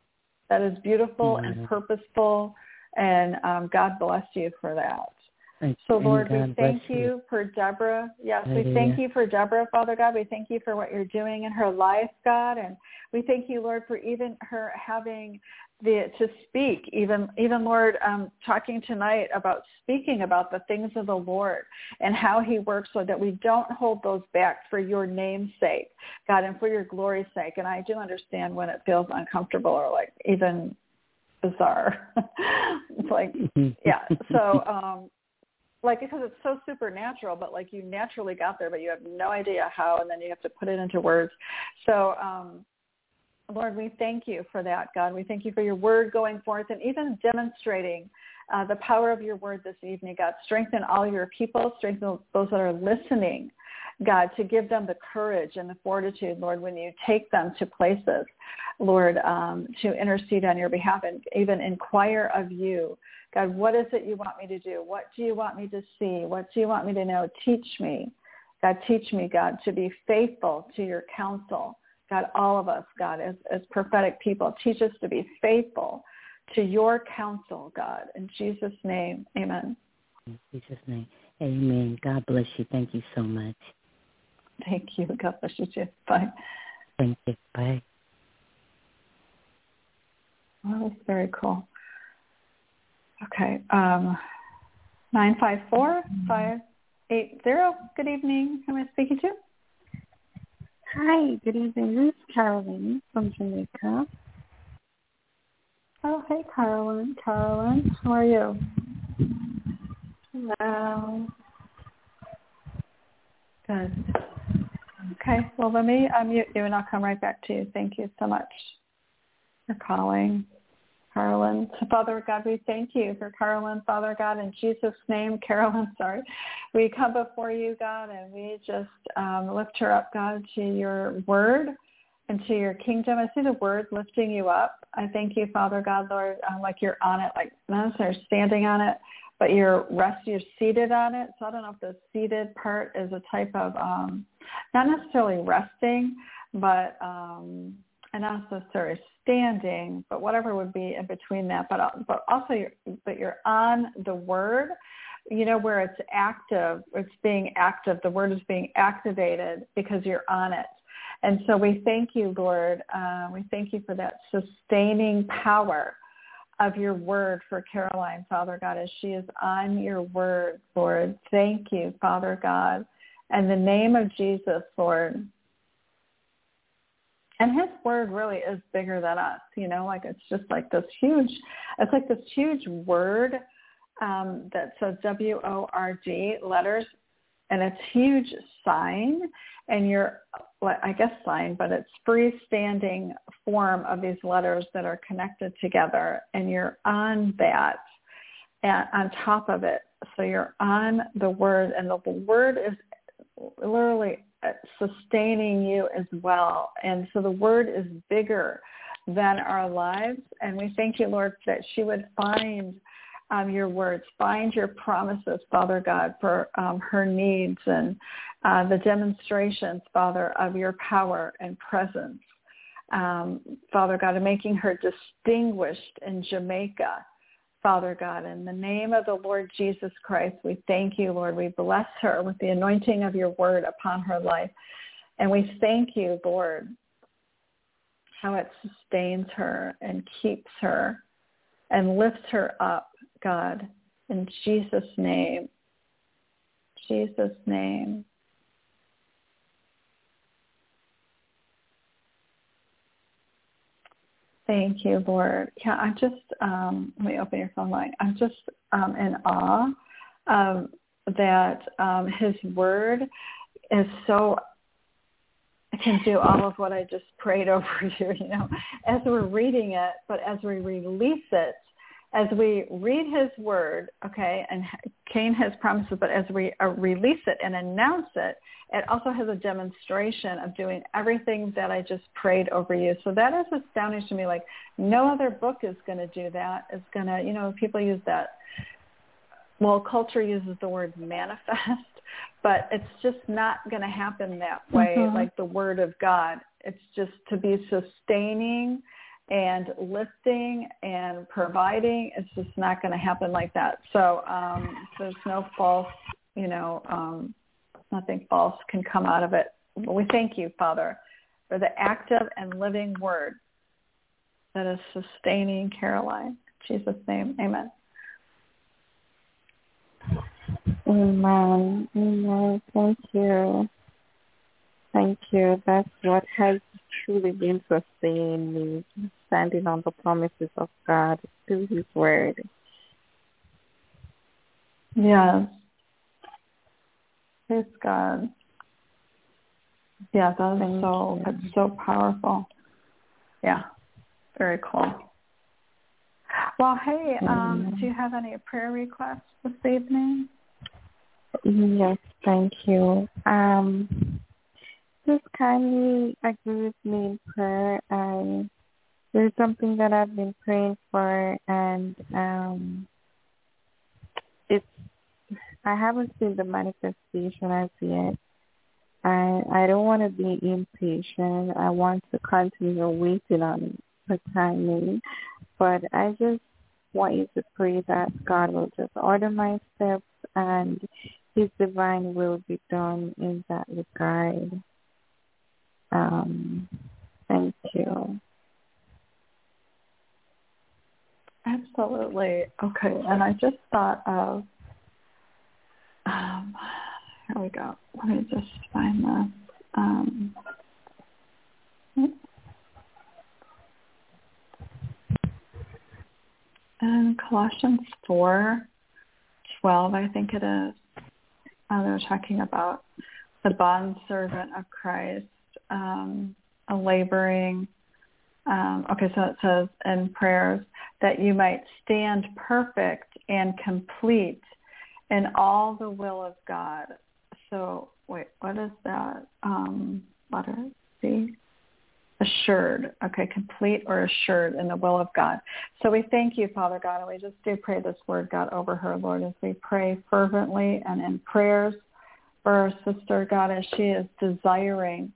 That is beautiful Wow. and purposeful, and um, God bless you for that. And- So Lord, we thank bless you for Deborah. Yes, we thank you for Deborah, Father God. We thank you for what you're doing in her life, God, and we thank you, Lord, for even her having the to speak, even even Lord, um, talking tonight about speaking about the things of the Lord and how He works, so that we don't hold those back for your name's sake, God, and for your glory's sake. And I do understand when it feels uncomfortable or like even bizarre. it's [laughs] like yeah. So [laughs] um like because it's so supernatural, but like you naturally got there, but you have no idea how, and then you have to put it into words. So, um, Lord, we thank you for that, God. We thank you for your word going forth and even demonstrating uh, the power of your word this evening, God. Strengthen all your people, strengthen those that are listening, God, to give them the courage and the fortitude, Lord, when you take them to places, Lord, um, to intercede on your behalf and even inquire of you. God, what is it you want me to do? What do you want me to see? What do you want me to know? Teach me. God, teach me, God, to be faithful to your counsel. God, all of us, God, as, as prophetic people, teach us to be faithful to your counsel, God. In Jesus' name, amen. In Jesus' name. Amen. God bless you. Thank you so much. [laughs] Thank you. God bless you too. Bye. Thank you. Bye. Well, that's very cool. Okay. Um, 954-580. Good evening. Who am I speaking to? Hi, good evening. This is Caroline from Jamaica. Oh, hey, Carolyn. Carolyn, how are you? Hello. Good. Okay. Well, let me unmute you and I'll come right back to you. Thank you so much for calling. Carolyn. Father God, we thank you for Carolyn, Father God, in Jesus' name, [laughs] Carolyn, sorry. We come before you, God, and we just um, lift her up, God, to your word and to your kingdom. I see the word lifting you up. I thank you, Father God, Lord, um, like you're on it, like not necessarily standing on it, but you're rest, you're seated on it. So I don't know if the seated part is a type of, um, not necessarily resting, but um, and not necessarily standing, but whatever would be in between that. But but also, you're, but you're on the word, you know, where it's active. It's being active. The word is being activated because you're on it. And so we thank you, Lord. Uh, we thank you for that sustaining power of your word for Caroline, Father God, as she is on your word, Lord. Thank you, Father God. And the name of Jesus, Lord, and his word really is bigger than us you know like it's just like this huge it's like this huge word um that says w o r d letters and it's huge sign and you're i guess sign but it's freestanding form of these letters that are connected together and you're on that at, on top of it. So you're on the word and the, the word is literally uh, sustaining you as well. And so the word is bigger than our lives. And we thank you, Lord, that she would find um, your words, find your promises, Father God, for um, her needs and uh, the demonstrations, Father, of your power and presence. Um, Father God, and making her distinguished in Jamaica Father God. In the name of the Lord Jesus Christ, we thank you, Lord. We bless her with the anointing of your word upon her life. And we thank you, Lord, how it sustains her and keeps her and lifts her up, God, in Jesus' name. Jesus' name. Thank you, Lord. Yeah, I'm just, um, let me open your phone line. I'm just um, in awe um, that um, his word is so, can do all of what I just prayed [laughs] over you, you know, as we're reading it, but as we release it, as we read his word, okay, and Cain has promises, but as we uh, release it and announce it, it also has a demonstration of doing everything that I just prayed over you. So that is astounding to me. Like no other book is going to do that. It's going to, you know, people use that. Well, culture uses the word manifest, but it's just not going to happen that way mm-hmm. like the word of God. It's just to be sustaining and lifting and providing. It's just not going to happen like that. So um, there's no false, you know, um, nothing false can come out of it. But we thank you, Father, for the active and living word that is sustaining Caroline. In Jesus' name, amen. Amen. Amen. Thank you. Thank you. That's what has truly been sustaining me, standing on the promises of God through his word. Yes. Praise God. Yeah, that is so it's so powerful. Yeah. Very cool. Well, hey, um, do you have any prayer requests this evening? Yes, thank you. Um, just kindly agree with me in prayer. And there's something that I've been praying for, and um, it's I haven't seen the manifestation as yet. I I don't want to be impatient. I want to continue waiting on the timing, but I just want you to pray that God will just order my steps and His divine will be done in that regard. Um, thank you. Absolutely. Okay, and I just thought of um, here we go. Let me just find this. Um, and Colossians four twelve, I think it is. Uh, they're talking about the bond servant of Christ, um, a laboring. Um, okay, so it says in prayers that you might stand perfect and complete in all the will of God. So wait, what is that um, letter? See? Assured. Okay, complete or assured in the will of God. So we thank you, Father God, and we just do pray this word, God, over her, Lord, as we pray fervently and in prayers for our sister, God, as she is desiring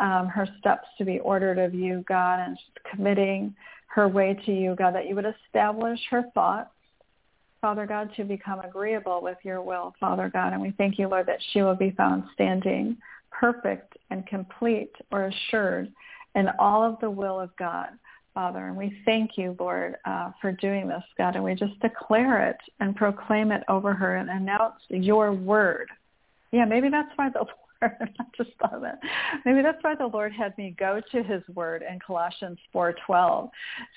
um, her steps to be ordered of you, God, and committing her way to you, God, that you would establish her thoughts Father God, to become agreeable with your will, Father God. And we thank you, Lord, that she will be found standing perfect and complete or assured in all of the will of God, Father. And we thank you, Lord, uh, for doing this, God. And we just declare it and proclaim it over her and announce your word. Yeah, maybe that's why the [laughs] I just thought that. Maybe that's why the Lord had me go to his word in Colossians 4.12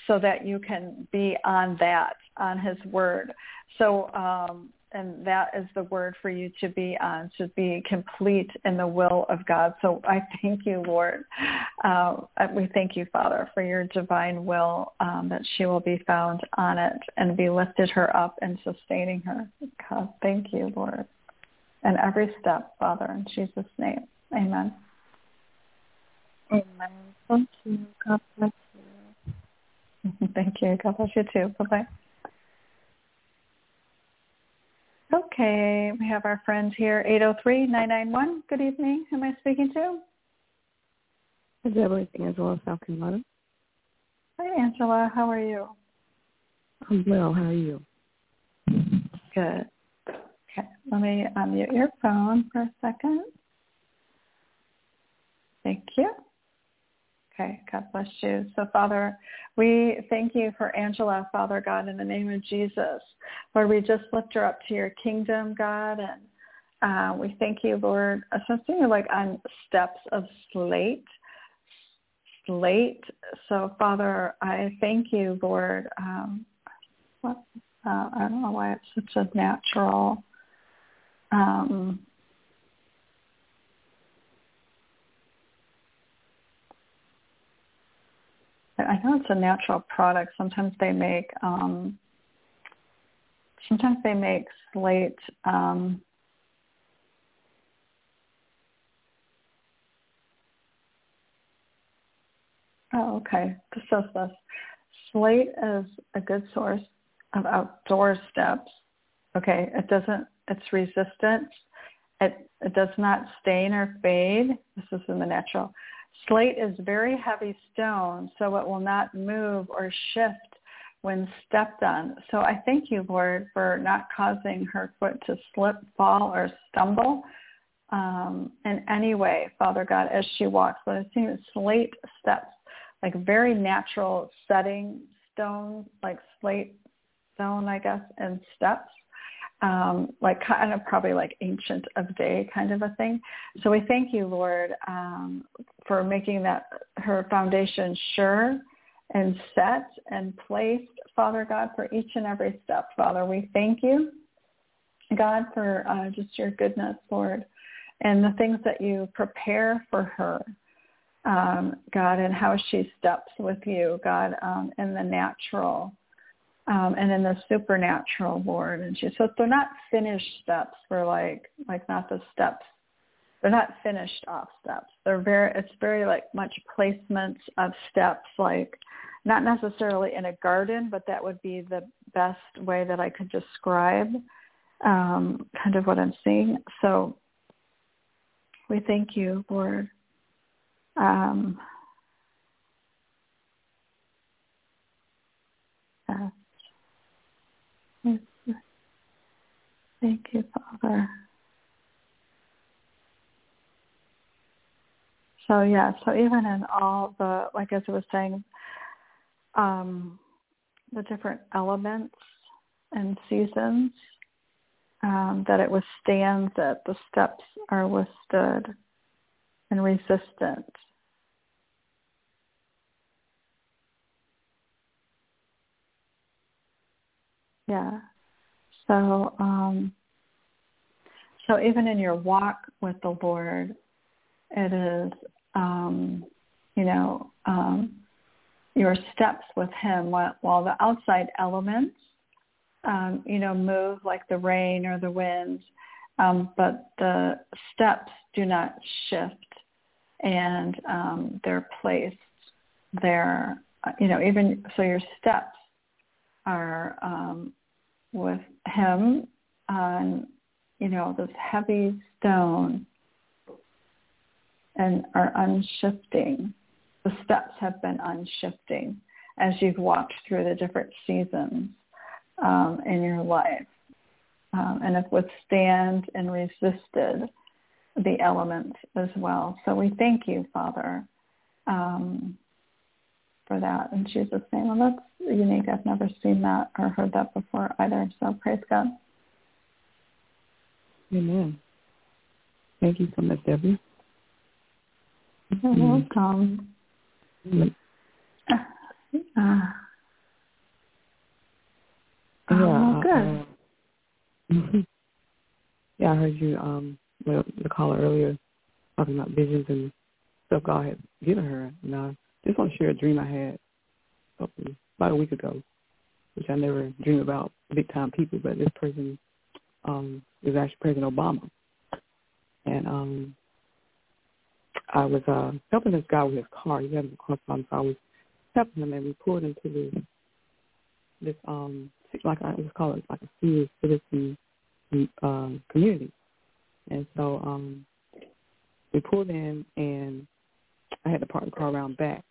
so that you can be on that, on his word. So um, and that is the word for you to be on, to be complete in the will of God. So I thank you, Lord. Uh, we thank you, Father, for your divine will um, that she will be found on it and be lifted her up and sustaining her. God, thank you, Lord. And every step, Father, in Jesus' name. Amen. Amen. Thank you. God bless you. [laughs] thank you. God bless you too. Bye-bye. Okay, we have our friend here, 803-991. Good evening. Who am I speaking to? Is everything Angela, South Carolina? Hi, Angela. How are you? I'm well. How are you? Good. Okay, let me unmute your phone for a second. Thank you. Okay, God bless you. So Father, we thank you for Angela, Father God, in the name of Jesus. Lord, we just lift her up to your kingdom, God, and uh, we thank you, Lord, especially like on steps of slate. Slate. So Father, I thank you, Lord. Um, what, uh, I don't know why it's such a natural um, I know it's a natural product. Sometimes they make um, sometimes they make slate um, Oh, okay. This says this. Slate is a good source of outdoor steps. Okay, it doesn't. It's resistant. It it does not stain or fade. This is in the natural. Slate is very heavy stone, so it will not move or shift when stepped on. So I thank you, Lord, for not causing her foot to slip, fall, or stumble um, in any way, Father God, as she walks. But I see slate steps, like very natural setting stones, like slate stone, I guess, and steps um, like kind of probably like ancient of day kind of a thing. So we thank you, Lord, um, for making that her foundation sure and set and placed, Father God, for each and every step. Father, we thank you, God, for uh, just your goodness, Lord, and the things that you prepare for her. Um, God, and how she steps with you, God, um, in the natural, um, and then the supernatural, Lord. And she says they're not finished steps. They're like like not the steps. They're not finished off steps. They're very. It's very like much placements of steps, like not necessarily in a garden, but that would be the best way that I could describe um, kind of what I'm seeing. So we thank you, Lord. Um, uh, Thank you, Father. So yeah, so even in all the, like as I was saying, um, the different elements and seasons, um, that it withstands that the steps are withstood and resistant. Yeah. So, um, so even in your walk with the Lord, it is, um, you know, um, your steps with Him. While, while the outside elements, um, you know, move like the rain or the wind, um, but the steps do not shift, and um, they're placed there. You know, even so, your steps are um, with him on, you know, this heavy stone and are unshifting. The steps have been unshifting as you've walked through the different seasons um, in your life um, and have withstand and resisted the elements as well. So we thank you, Father, um, for that in Jesus' name. Well, that's unique. I've never seen that or heard that before either. So praise God. Amen. Thank you so much, Debbie. You're mm-hmm. welcome. Mm-hmm. Uh, yeah, oh, good. Uh, Yeah, I heard you um well the caller earlier talking about visions and stuff God had given her. And I just want to share a dream I had about a week ago, which I never dream about big time people, but this person um is actually President Obama. And um I was uh helping this guy with his car. He had a car problem, so I was helping him and we pulled into this this um like I was it like a senior citizen um community. And so um we pulled in and I had to park the car around back.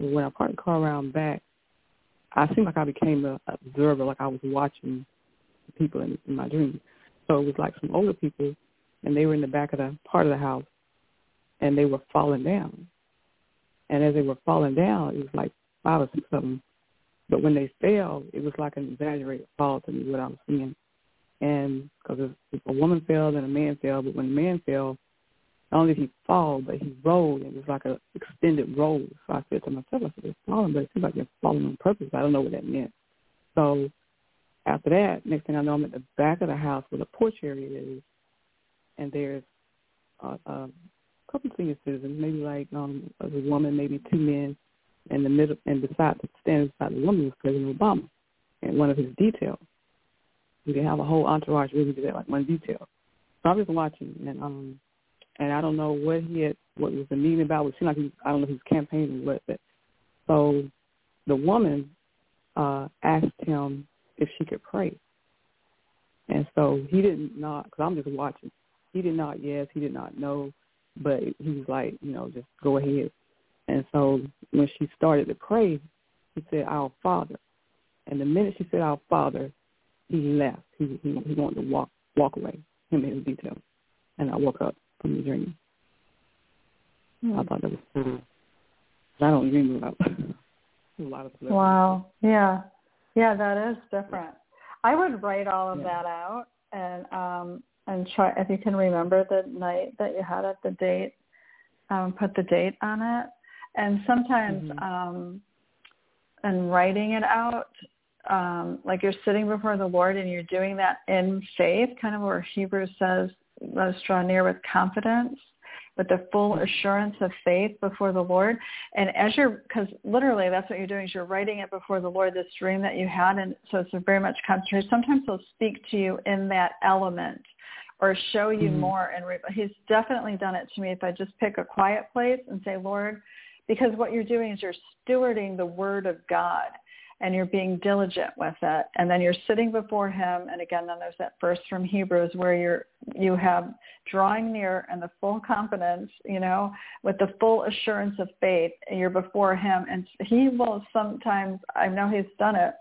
When I parked the car around back, I seemed like I became an observer, like I was watching people in, in my dream. So it was like some older people, and they were in the back of the part of the house, and they were falling down. And as they were falling down, it was like five or six of them. But when they fell, it was like an exaggerated fall to me, what I was seeing. And because a woman fell, then a man fell. But when the man fell, not only did he fall, but he rolled. And it was like an extended roll. So I said to myself, I said, it's falling, but it seems like they're falling on purpose. I don't know what that meant. So after that, next thing I know, I'm at the back of the house where the porch area is, and there's a, a couple of senior citizens, maybe like um, a woman, maybe two men, in the middle, and beside, standing beside the woman was President Obama, and one of his details. You can have a whole entourage really do that, like one detail. So I'm just watching, and um, and I don't know what he had, what was the meeting about. It seemed like he, I don't know if he was campaigning what, but so the woman uh asked him if she could pray, and so he didn't not because I'm just watching. He did not yes, he did not know, but he was like, you know, just go ahead. And so when she started to pray, he said, "Our Father," and the minute she said, "Our Father," he left. He he, he wanted to walk walk away. Him and his details. And I woke up from the dream. I thought that was cool. I don't dream about a lot of stuff. Wow. Yeah. Yeah, that is different. I would write all of yeah. that out and um and try if you can remember the night that you had it, the date, um, put the date on it. And sometimes mm-hmm. um and writing it out, um, like you're sitting before the Lord and you're doing that in faith, kind of where Hebrews says, let us draw near with confidence, with the full assurance of faith before the Lord. And as you're, because literally that's what you're doing is you're writing it before the Lord, this dream that you had. And so it's very much concentrated. Sometimes he'll speak to you in that element or show you mm-hmm. more. And re- he's definitely done it to me if I just pick a quiet place and say, Lord, because what you're doing is you're stewarding the word of God and you're being diligent with it. And then you're sitting before him and again then there's that verse from hebrews where you're you have drawing near and the full confidence you know with the full assurance of faith And you're before him. And he will sometimes i know he's done it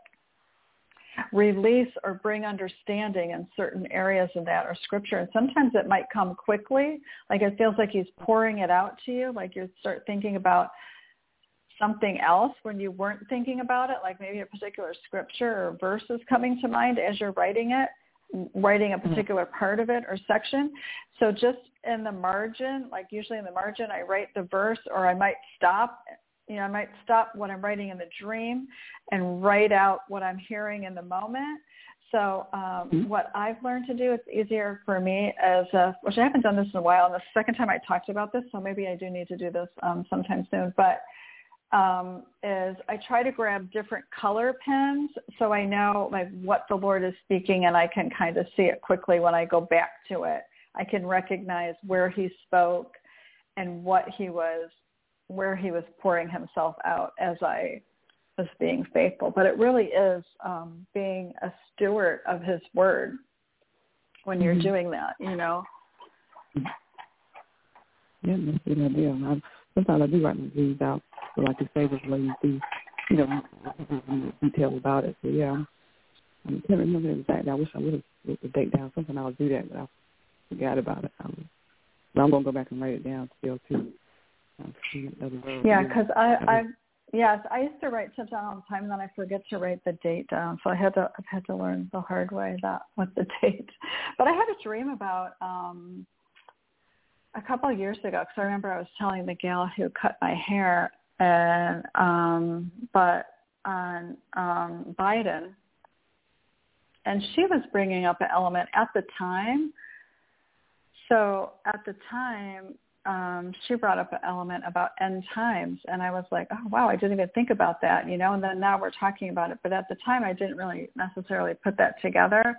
release or bring understanding in certain areas of that or scripture. And sometimes it might come quickly. Like it feels like he's pouring it out to you like you start thinking about something else when you weren't thinking about it, like maybe a particular scripture or verse is coming to mind as you're writing it, writing a mm-hmm. particular part of it or section. So just in the margin, like usually in the margin, I write the verse or I might stop, you know, I might stop what I'm writing in the dream and write out what I'm hearing in the moment. So um, mm-hmm. what I've learned to do, it's easier for me as a, which I haven't done this in a while, and the second time I talked about this, so maybe I do need to do this um, sometime soon. But um, is I try to grab different color pens so I know like what the Lord is speaking and I can kind of see it quickly when I go back to it. I can recognize where he spoke and what he was, where he was pouring himself out as I was being faithful. But it really is um, being a steward of his word when you're mm-hmm. doing that, you know. Yeah, that's a good idea. I, sometimes I do write my dreams out so like you say, let you see, you know, details about it. So yeah, I can't remember exactly. I wish I would have wrote the date down. Something I'll do that, but I forgot about it. Um, but I'm gonna go back and write it down still too. Yeah, because I, I, yes, I used to write stuff down all the time, and then I forget to write the date down. So I had to, I've had to learn the hard way that with the [laughs] date. But I had a dream about. um a couple of years ago because I remember I was telling the who cut my hair and um, but on um, Biden, and she was bringing up an element at the time. so at the time, um, she brought up an element about end times, and I was like, oh wow, I didn't even think about that, you know. And then now we're talking about it, but at the time, I didn't really necessarily put that together.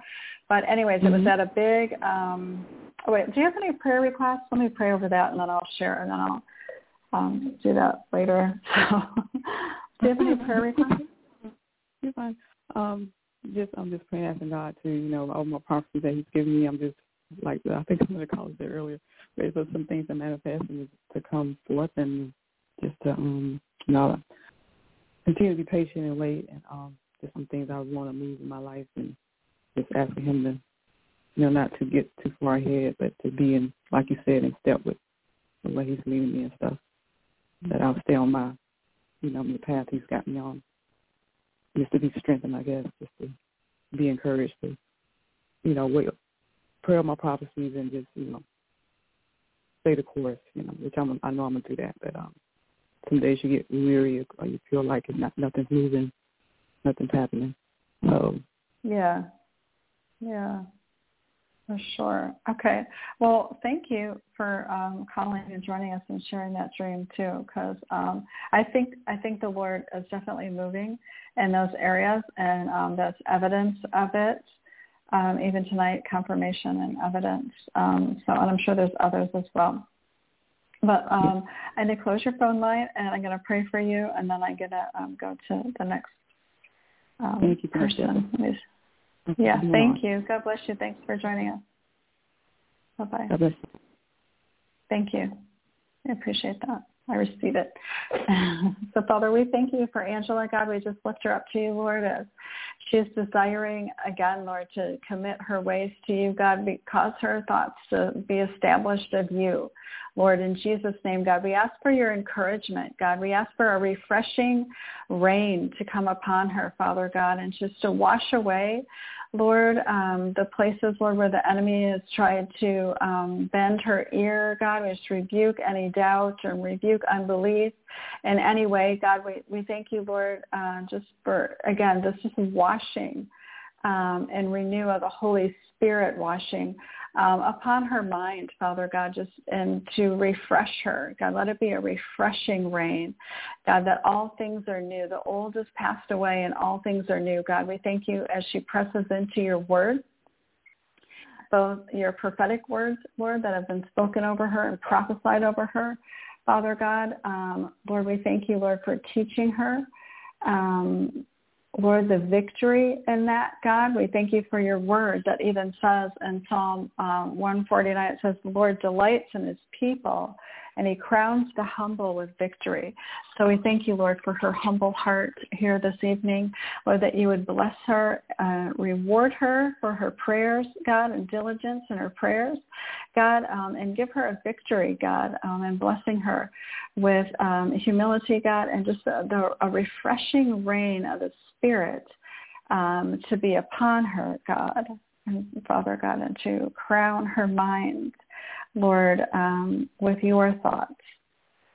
But anyways, mm-hmm. it was mm-hmm. at a big. Um, oh wait, do you have any prayer requests? Let me pray over that, and then I'll share, and then I'll um, do that later. [laughs] So, do you have any prayer requests? [laughs] You're fine. Um, just I'm just praying asking God to you know all my prophecies that He's given me. I'm just like I think some of the callers said earlier, for some things to manifest and to come forth and just to um you know continue to be patient and wait and um just some things I want to move in my life and just asking him to you know not to get too far ahead but to be in like you said in step with the way he's leading me and stuff. That I'll stay on my you know the path he's got me on. Just to be strengthened I guess just to be encouraged to you know wait pray my prophecies and just you know stay the course, you know, which I'm I know I'm gonna do that. But um some days you get weary or you feel like it's not nothing's moving, nothing's happening. So Yeah. Yeah. For sure. Okay. Well, thank you for um, calling and joining us and sharing that dream too, because um, I think I think the Lord is definitely moving in those areas, and um, that's evidence of it um, even tonight, confirmation and evidence. Um, so, and I'm sure there's others as well. But um, I'm going to close your phone line, and I'm going to pray for you, and then I'm going to um, go to the next um, thank you, person. Yeah, thank you. God bless you. Thanks for joining us. Bye-bye. God bless you. Thank you. I appreciate that. I receive it. [laughs] so Father, we thank you for Angela, God. We just lift her up to you, Lord, as she is desiring again, Lord, to commit her ways to you, God, cause her thoughts to be established of you. Lord, in Jesus' name, God, we ask for your encouragement, God. We ask for a refreshing rain to come upon her, Father God, and just to wash away Lord, um, the places, Lord, where the enemy has tried to um, bend her ear, God, we just rebuke any doubt and rebuke unbelief in any way. God, we, we thank you, Lord, uh, just for, again, this is washing um, and renew of the Holy Spirit washing um, upon her mind, Father God, just and to refresh her. God, let it be a refreshing rain. God, that all things are new. The old has passed away and all things are new. God, we thank you as she presses into your word both your prophetic words, Lord, that have been spoken over her and prophesied over her. Father God, um, Lord, we thank you, Lord, for teaching her. Um, Lord, the victory in that, God. We thank you for your word that even says in Psalm um, 149, it says, the Lord delights in his people and he crowns the humble with victory. So we thank you, Lord, for her humble heart here this evening. Lord, that you would bless her, uh, reward her for her prayers, God, and diligence in her prayers, God, um, and give her a victory, God, um, and blessing her with um, humility, God, and just a, the, a refreshing rain of the Spirit um, to be upon her, God, and Father God, and to crown her mind Lord, um, with your thoughts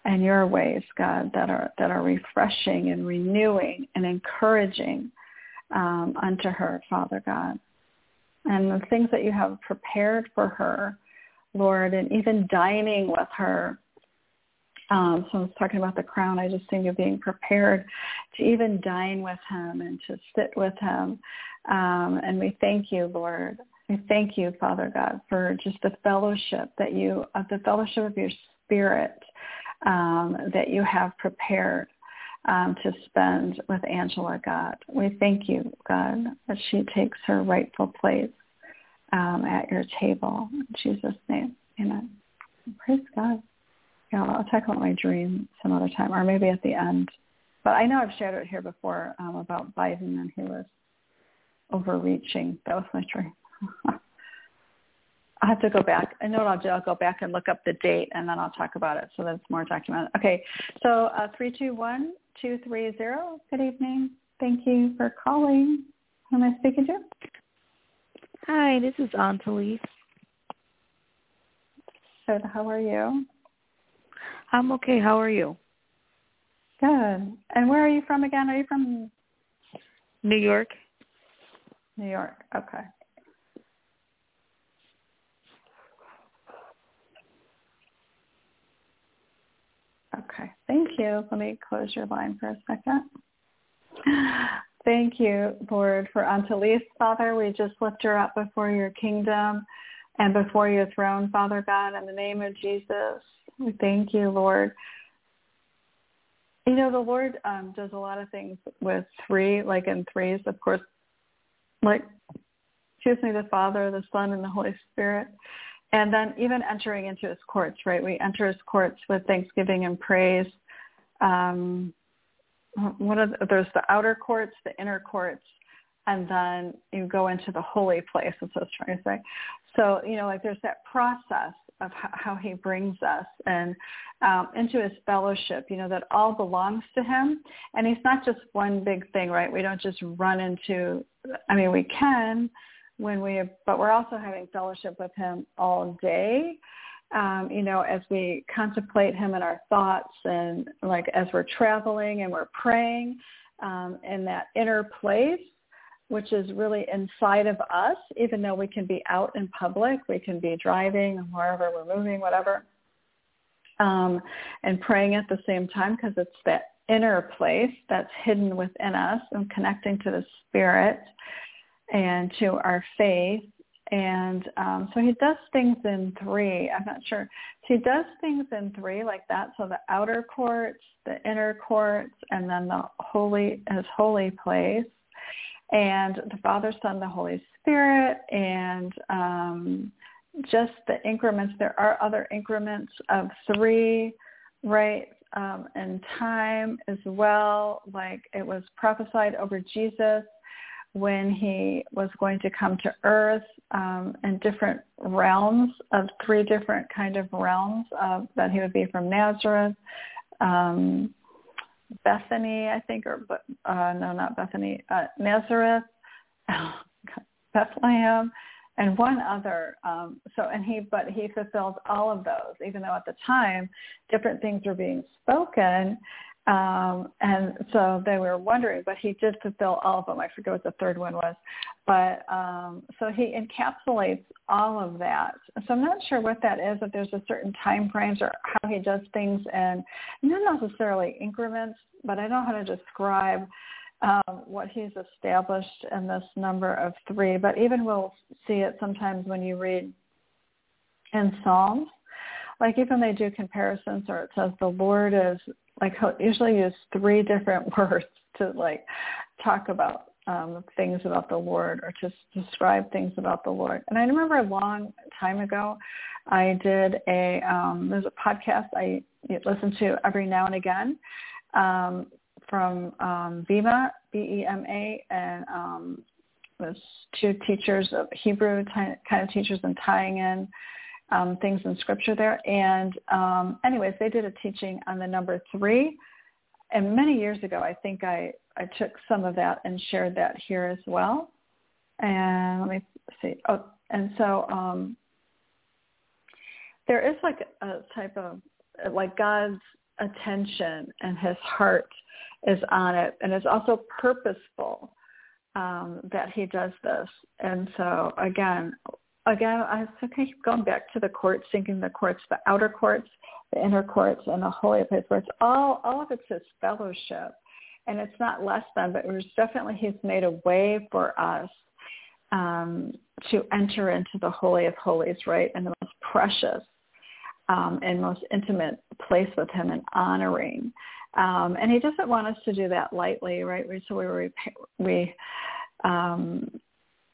and your ways, God, that are that are refreshing and renewing and encouraging um, unto her, Father God, and the things that you have prepared for her, Lord, and even dining with her. Um, so I was talking about the crown. I just think of being prepared to even dine with him and to sit with him. Um, and we thank you, Lord, I thank you, Father God, for just the fellowship that you, of the fellowship of your spirit um, that you have prepared um, to spend with Angela, God. We thank you, God, that she takes her rightful place um, at your table. In Jesus' name, amen. Praise God. Yeah, I'll talk about my dream some other time, or maybe at the end. But I know I've shared it here before um, about Biden and he was overreaching. That was my dream. [laughs] I have to go back. I know what I'll do. I'll go back and look up the date, and then I'll talk about it so that it's more documented. Okay, so uh, 321-230, good evening. Thank you for calling. Who am I speaking to? Hi, this is Aunt Elise. Good. How are you? I'm okay. How are you? Good. And where are you from again? Are you from New York? New York. Okay. Okay, thank you. Let me close your line for a second. Thank you, Lord, for Antalis, Father. We just lift her up before your kingdom and before your throne, Father God, in the name of Jesus. We thank you, Lord. You know, the Lord um, does a lot of things with three, like in threes, of course, like, excuse me, the Father, the Son, and the Holy Spirit. And then even entering into his courts, right? We enter his courts with thanksgiving and praise. Um, what are the, there's the outer courts, the inner courts, and then you go into the holy place. That's what I was trying to say. So you know, like there's that process of how he brings us and um, into his fellowship. You know that all belongs to him, and he's not just one big thing, right? We don't just run into. I mean, we can when we, but we're also having fellowship with him all day um, you know, as we contemplate him in our thoughts and like as we're traveling and we're praying um, in that inner place, which is really inside of us, even though we can be out in public, we can be driving wherever we're moving, whatever, um, and praying at the same time because it's that inner place that's hidden within us and connecting to the spirit and to our faith and um, so he does things in three. I'm not sure. So he does things in three like that. So the outer courts, the inner courts, and then the holy, his holy place, and the Father, Son, the Holy Spirit, and um, just the increments. There are other increments of three, right? Um, and time as well. Like it was prophesied over Jesus when he was going to come to earth um, in different realms of three different kind of realms of, that he would be from Nazareth, um, Bethany, I think, or uh, no, not Bethany, uh, Nazareth, [laughs] Bethlehem, and one other. Um, so, and he, but he fulfilled all of those, even though at the time different things were being spoken. Um, and so they were wondering, but he did fulfill all of them. I forget what the third one was. But um, so he encapsulates all of that. So I'm not sure what that is, if there's a certain time frames or how he does things and not necessarily increments, but I don't know how to describe um, what he's established in this number of three. But even we'll see it sometimes when you read in Psalms like even they do comparisons or it says the Lord is like he'll usually use three different [laughs] words to like talk about um, things about the Lord or just describe things about the Lord. And I remember a long time ago, I did a um, there's a podcast I listen to every now and again um, from um, Bema B E M A and um, was two teachers of Hebrew kind of teachers and tying in um, things in scripture there. And um, anyways, they did a teaching on the number three. And many years ago, I think I, I took some of that and shared that here as well. And let me see. Oh, and so um, there is like a type of like God's attention and his heart is on it. And it's also purposeful um, that he does this. And so again, again, I okay, going back to the courts, thinking the courts, the outer courts, the inner courts, and the holy place, where it's all, all of it's his fellowship. And it's not less than, but it was definitely he's made a way for us um, to enter into the holy of holies, right, and the most precious um, and most intimate place with him and honoring. Um, and he doesn't want us to do that lightly, right? So we, we um,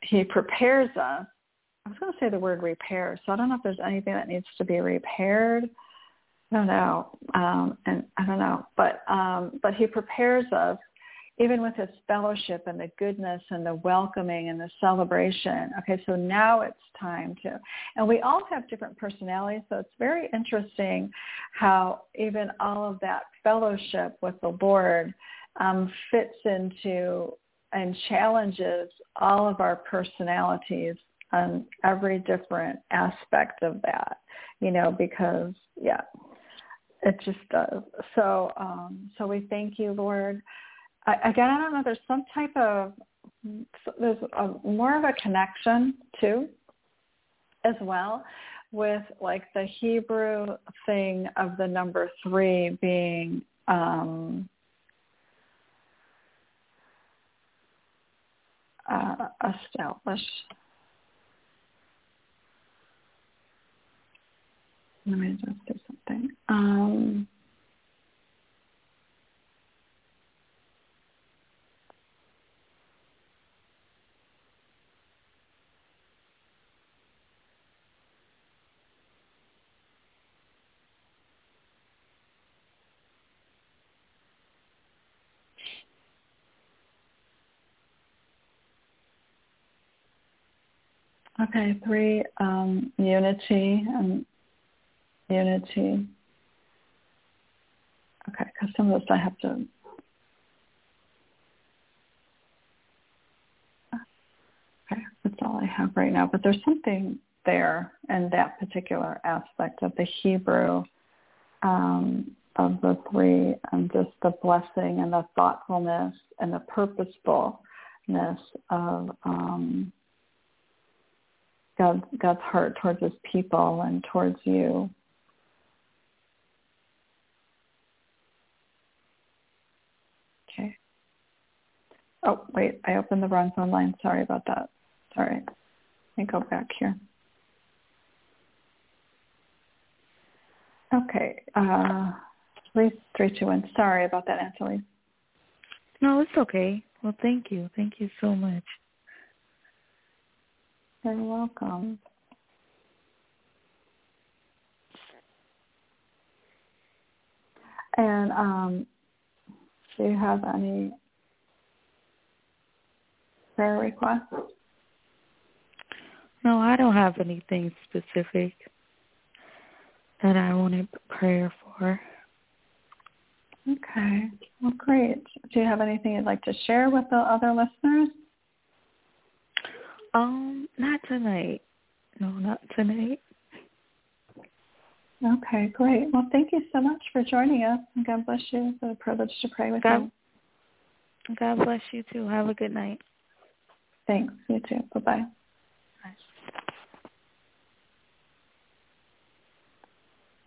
he prepares us I was going to say the word repair, so I don't know if there's anything that needs to be repaired. I don't know, um, and I don't know, but um, but he prepares us, even with his fellowship and the goodness and the welcoming and the celebration. Okay, so now it's time to, and we all have different personalities, so it's very interesting how even all of that fellowship with the Lord um, fits into and challenges all of our personalities on every different aspect of that, you know, because yeah, it just does. So, um, so we thank you, Lord. I, again, I don't know. There's some type of there's a, more of a connection too, as well. with like the Hebrew thing of the number three being um, uh, established. Let me just do something. Um, Okay, three, um, unity and unity. Okay, because some of this I have to. Okay, that's all I have right now. But there's something there in that particular aspect of the Hebrew um, of the three and just the blessing and the thoughtfulness and the purposefulness of um, God, God's heart towards his people and towards you. Okay. Oh, wait, I opened the wrong phone line. Sorry about that. Sorry. Let me go back here. Okay. Uh, please, 321. Sorry about that, Anthony. No, it's okay. Well, thank you. Thank you so much. You're welcome. And um, do you have any prayer requests? No, I don't have anything specific that I wanted prayer for. Okay. Well, great. Do you have anything you'd like to share with the other listeners? Um, not tonight. No, not tonight. Okay, great. Well, thank you so much for joining us. And God bless you. It's a privilege to pray with God, you. God bless you too. Have a good night. Thanks. You too. Bye-bye.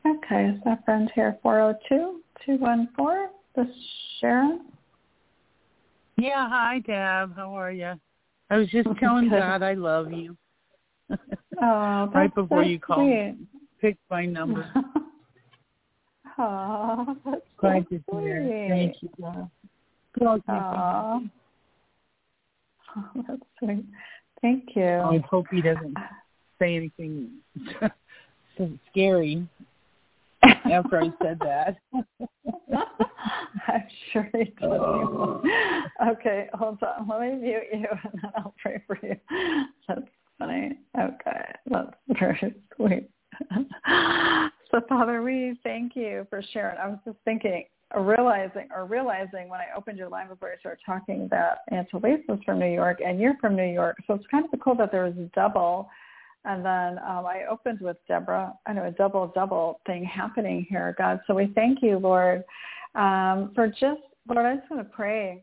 Okay, is that friend here 402-214? This is Sharon? Yeah, hi Deb. How are you? I was just [laughs] telling God I love you. Oh, [laughs] right before so you called, sweet. picked my number. [laughs] Oh, that's Glad so to hear. sweet. Thank you. God. God, thank Aw. you. Oh, [laughs] that's sweet. Thank you. Oh, I hope he doesn't say anything [laughs] scary after I said that. [laughs] I'm sure he does. Oh. Okay, hold on. Let me mute you and then I'll pray for you. That's funny. Okay, that's very sweet. So Father, we thank you for sharing. I was just thinking, realizing or realizing when I opened your line before I started talking that Aunt was from New York and you're from New York. So it's kind of cool that there was a double and then um, I opened with Deborah. I know a double double thing happening here, God. So we thank you, Lord, um, for just Lord. I just want to pray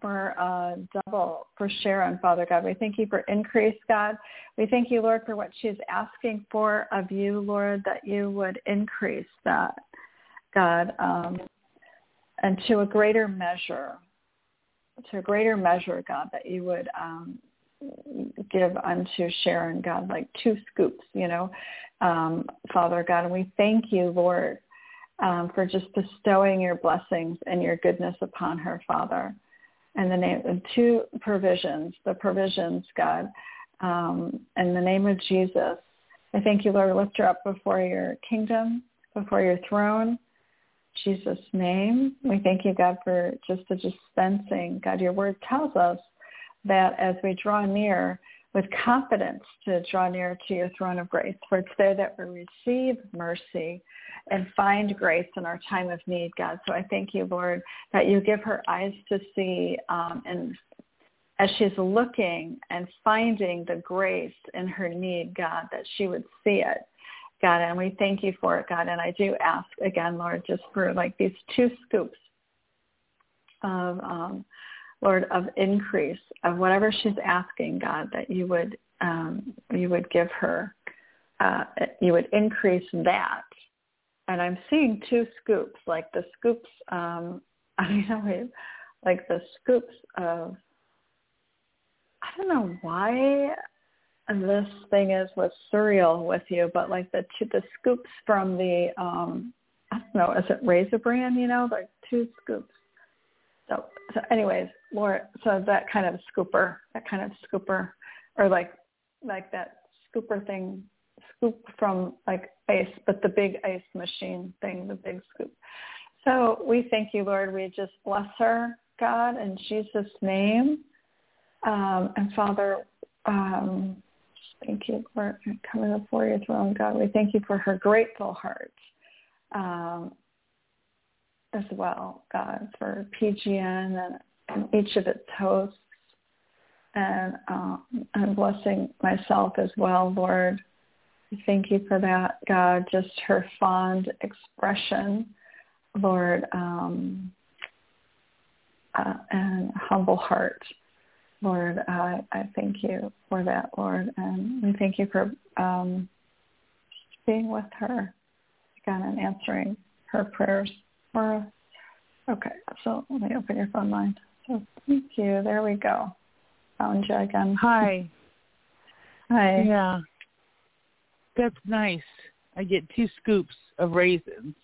for uh, double for Sharon, Father God. We thank you for increase, God. We thank you, Lord, for what she's asking for of you, Lord, that you would increase that, God, um, and to a greater measure, to a greater measure, God, that you would um, give unto Sharon, God, like two scoops, you know, um, Father God. And we thank you, Lord, um, for just bestowing your blessings and your goodness upon her, Father. And the name of two provisions, the provisions, God, um, in the name of Jesus. I thank you, Lord, lift her up before your kingdom, before your throne. Jesus' name. We thank you, God, for just the dispensing. God, your word tells us that as we draw near with confidence to draw near to your throne of grace, for it's there that we receive mercy and find grace in our time of need, God. So I thank you, Lord, that you give her eyes to see um, and as she's looking and finding the grace in her need, God, that she would see it. God, and we thank you for it, God. And I do ask again, Lord, just for like these two scoops of um, Lord, of increase of whatever she's asking, God, that you would um, you would give her, uh, you would increase that. And I'm seeing two scoops, like the scoops, um, [laughs] I mean, like the scoops of, I don't know why this thing is with cereal with you, but like the the scoops from the, um, I don't know, is it Raisin Bran, You know, like two scoops. So, so anyways, Laura, so that kind of scooper, that kind of scooper, or like like that scooper thing scoop from like ice, but the big ice machine thing, the big scoop. So we thank you, Lord. We just bless her, God, in Jesus' name. Um, and Father, um, thank you, for coming before your throne, God. We thank you for her grateful heart um, as well, God, for PGN and, and each of its hosts. And um, I'm blessing myself as well, Lord. Thank you for that, God, just her fond expression, Lord, um, uh, and humble heart. Lord, I, I thank you for that, Lord, and we thank you for um, being with her, again, and answering her prayers for us. Okay, so let me open your phone line. So thank you. There we go. Found you again. Hi. [laughs] Hi. Yeah. That's nice. I get two scoops of raisins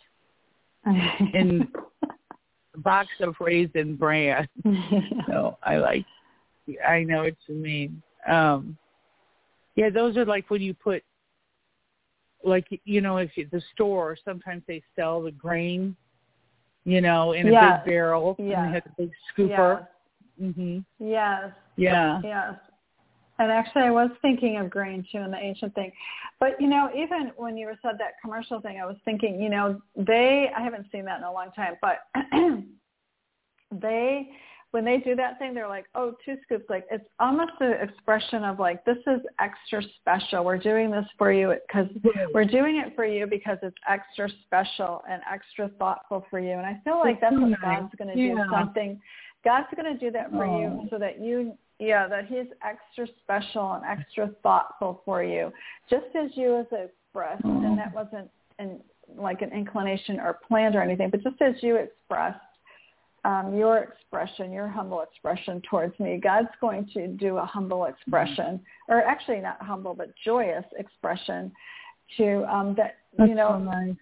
in [laughs] a box of raisin bran. [laughs] so I like I know what you mean. Um yeah, those are like when you put like you know, if you, the store sometimes they sell the grain, you know, in a yes. big barrel yes. and they have a big scooper. Yes. Mhm. Yes. Yeah. Yes. And actually, I was thinking of grain too in the ancient thing. But, you know, even when you said that commercial thing, I was thinking, you know, they, I haven't seen that in a long time, but [clears throat] they, when they do that thing, they're like, oh, two scoops. Like, it's almost an expression of like, this is extra special. We're doing this for you because we're doing it for you because it's extra special and extra thoughtful for you. And I feel like that's what God's going to do something. God's going to do that for you so that you yeah, that he's extra special and extra thoughtful for you, just as you as expressed, and that wasn't in, like an inclination or planned or anything, but just as you expressed um, your expression, your humble expression towards me, God's going to do a humble expression, or actually not humble, but joyous expression to um, that That's you know. So nice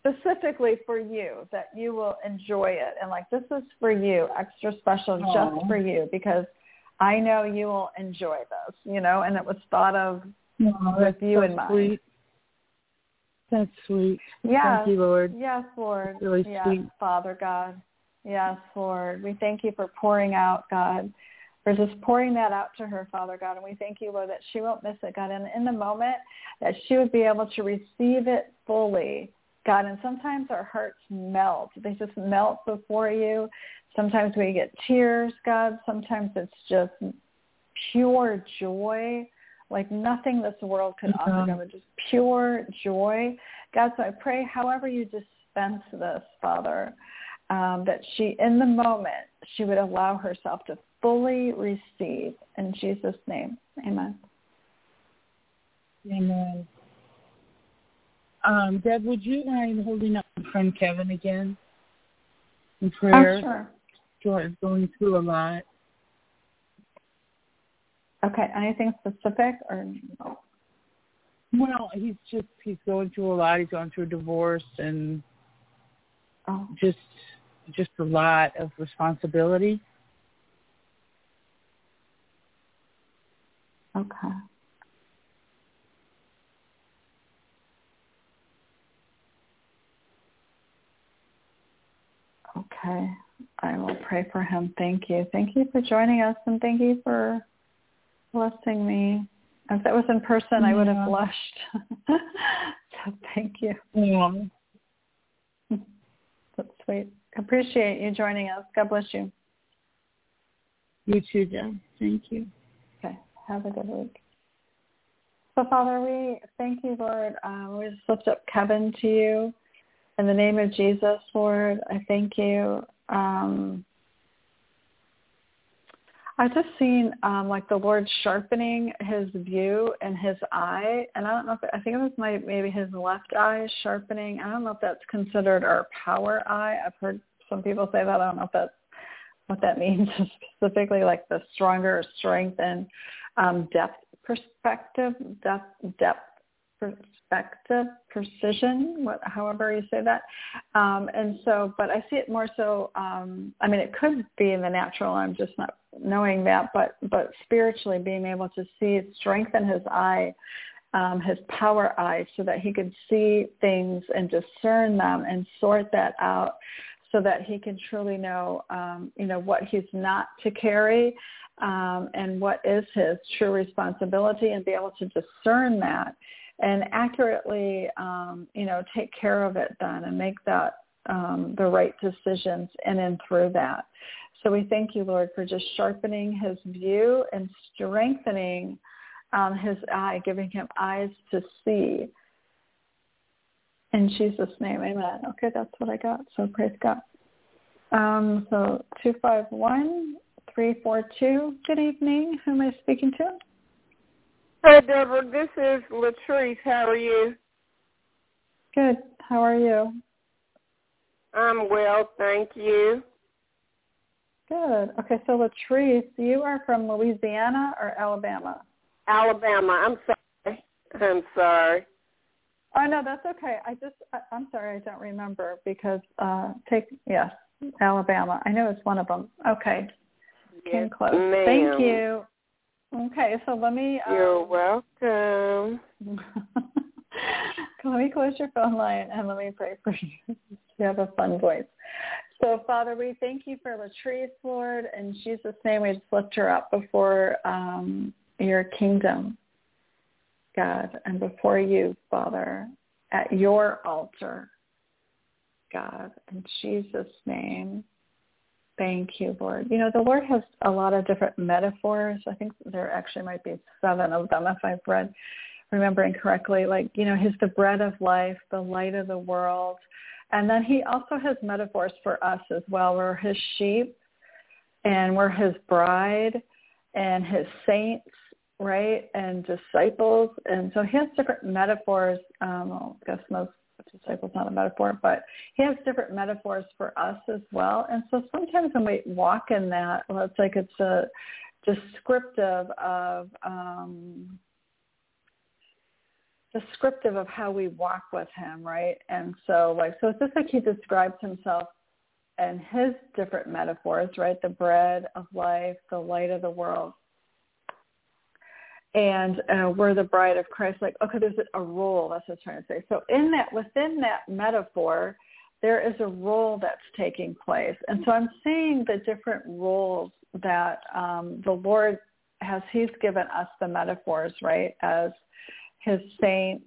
specifically for you that you will enjoy it and like this is for you extra special Aww. just for you because I know you will enjoy this, you know, and it was thought of oh, with you so in mind. Sweet. That's sweet. Yes. Thank you, Lord. Yes, Lord. That's really yes, sweet. Father God. Yes, Lord. We thank you for pouring out, God, for just pouring that out to her, Father God. And we thank you, Lord, that she won't miss it, God. And in the moment, that she would be able to receive it fully, God. And sometimes our hearts melt. They just melt before you. Sometimes we get tears, God. Sometimes it's just pure joy, like nothing this world could mm-hmm. offer, God, but just pure joy. God, so I pray however you dispense this, Father, um, that she, in the moment, she would allow herself to fully receive. In Jesus' name, amen. Amen. Um, Deb, would you mind holding up my friend Kevin again in prayer? Oh, sure. George going through a lot. Okay. Anything specific or no? Well, he's just he's going through a lot. He's going through a divorce and oh. just just a lot of responsibility. Okay. Okay. I will pray for him. Thank you. Thank you for joining us and thank you for blessing me. If that was in person, yeah. I would have blushed. [laughs] so thank you. Yeah. That's sweet. Appreciate you joining us. God bless you. You too, Jen. Thank you. Okay. Have a good week. So, Father, we thank you, Lord. Um, we just lift up Kevin to you. In the name of Jesus, Lord, I thank you. Um, I just seen um like the Lord sharpening his view and his eye, and I don't know if I think it was my maybe his left eye sharpening. I don't know if that's considered our power eye. I've heard some people say that. I don't know if that's what that [laughs] means specifically, like the stronger strength and um, depth perspective, depth, depth perspective, precision, what, however you say that. Um, and so, but I see it more so. Um, I mean, it could be in the natural. I'm just not knowing that, but but spiritually, being able to see strengthen his eye. Um, his power eye so that he could see things and discern them and sort that out so that he can truly know, um, you know, what he's not to carry um, and what is his true responsibility and be able to discern that and accurately, um, you know, take care of it then and make that um, the right decisions in and through that. So we thank you, Lord, for just sharpening his view and strengthening um, his eye, giving him eyes to see. In Jesus' name, amen. Okay, that's what I got. So praise God. Um, so 251 342. Good evening. Who am I speaking to? Hi, Deborah. This is Latrice. How are you? Good. How are you? I'm well, thank you. Good. Okay, so Latrice, you are from Louisiana or Alabama? Alabama. I'm sorry. I'm sorry. Oh no, that's okay. I just I, I'm sorry, I don't remember because uh take yes, Alabama. I know it's one of them. Okay. Yes, Came close. ma'am. Thank you. Okay, so let me. Um, You're welcome. [laughs] let me close your phone line and let me pray for you. [laughs] you have a fun voice. So, Father, we thank you for Latrice, Lord. In Jesus' name, we just lift her up before um, your kingdom, God, and before you, Father, at your altar, God. In Jesus' name. Thank you, Lord. You know, the Lord has a lot of different metaphors. I think there actually might be seven of them if I've read, remembering correctly. Like, you know, he's the bread of life, the light of the world. And then he also has metaphors for us as well. We're his sheep and we're his bride and his saints, right? And disciples. And so he has different metaphors. Um, I guess most disciples not a metaphor, but he has different metaphors for us as well. And so sometimes when we walk in that, well, it's like it's a descriptive of um, descriptive of how we walk with him, right? And so like so it's just like he describes himself and his different metaphors, right? The bread of life, the light of the world and uh, we're the bride of Christ. Like, okay, there's a role. That's what I'm trying to say. So in that, within that metaphor, there is a role that's taking place, and so I'm seeing the different roles that um, the Lord has. He's given us the metaphors, right, as His saints,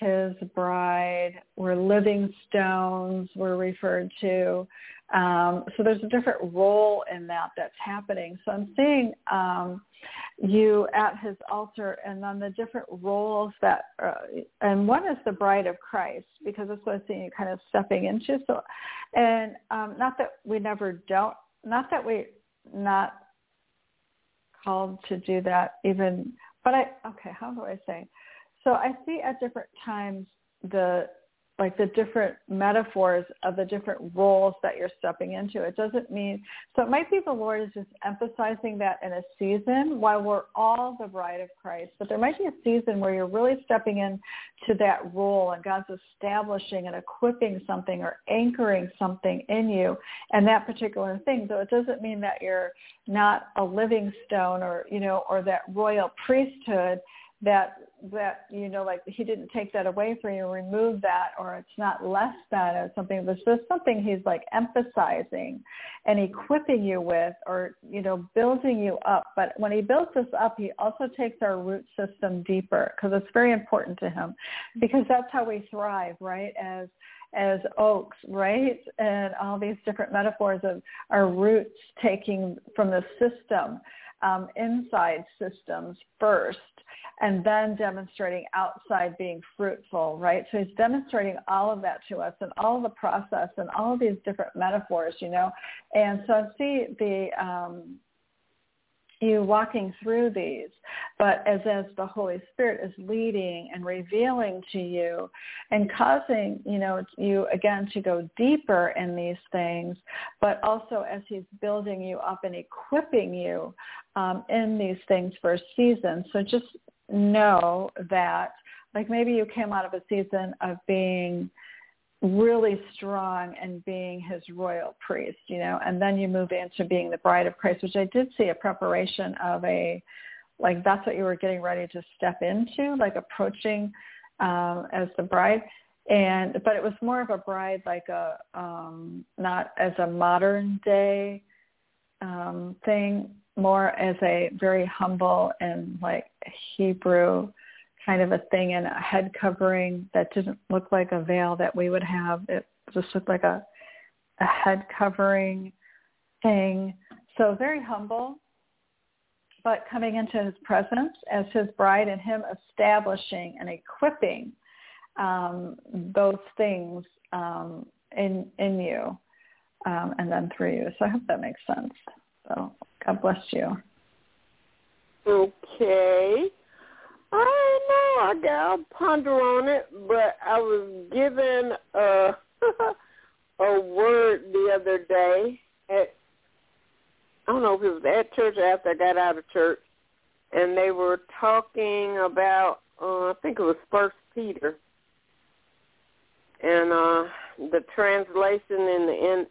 His bride. We're living stones. We're referred to. Um, so there's a different role in that that's happening. So I'm seeing um, you at his altar and then the different roles that, uh, and one is the bride of Christ because that's what I'm seeing you kind of stepping into. So, and um, not that we never don't, not that we not called to do that even, but I, okay, how do I say? So I see at different times the like the different metaphors of the different roles that you're stepping into. It doesn't mean, so it might be the Lord is just emphasizing that in a season while we're all the bride of Christ, but there might be a season where you're really stepping into that role and God's establishing and equipping something or anchoring something in you and that particular thing. So it doesn't mean that you're not a living stone or, you know, or that royal priesthood that that you know like he didn't take that away from you remove that or it's not less than or something it's just something he's like emphasizing and equipping you with or you know building you up but when he builds us up he also takes our root system deeper because it's very important to him because that's how we thrive right as as oaks, right? And all these different metaphors of our roots taking from the system, um, inside systems first and then demonstrating outside being fruitful, right? So he's demonstrating all of that to us and all the process and all of these different metaphors, you know. And so I see the um you walking through these, but as as the Holy Spirit is leading and revealing to you and causing, you know, you again to go deeper in these things, but also as he's building you up and equipping you um, in these things for a season. So just know that like maybe you came out of a season of being really strong and being his royal priest, you know, and then you move into being the bride of Christ, which I did see a preparation of a, like that's what you were getting ready to step into, like approaching um, as the bride. And, but it was more of a bride, like a, um, not as a modern day um, thing, more as a very humble and like Hebrew kind of a thing and a head covering that didn't look like a veil that we would have. It just looked like a a head covering thing. So very humble, but coming into his presence as his bride and him establishing and equipping um, those things um, in in you um, and then through you. So I hope that makes sense. So God bless you. Okay. I know. I got to ponder on it, but I was given a [laughs] a word the other day at I don't know if it was at church after I got out of church, and they were talking about uh, I think it was First Peter, and uh, the translation in the in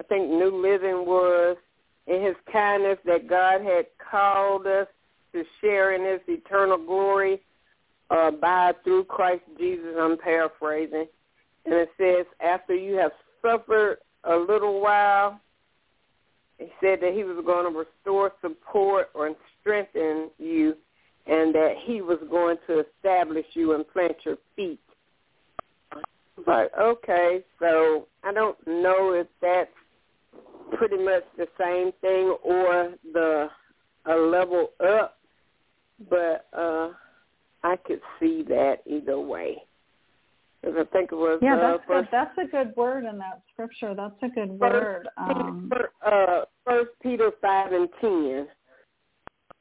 I think New Living was in His kindness that God had called us to share in his eternal glory uh, by through Christ Jesus. I'm paraphrasing. And it says, after you have suffered a little while, he said that he was going to restore, support, or strengthen you, and that he was going to establish you and plant your feet. But okay, so I don't know if that's pretty much the same thing or the a level up but uh I could see that either way. Because I think it was yeah, uh, that's first, good. That's a good word in that scripture. That's a good word. Um, Peter, uh, First Peter five and ten.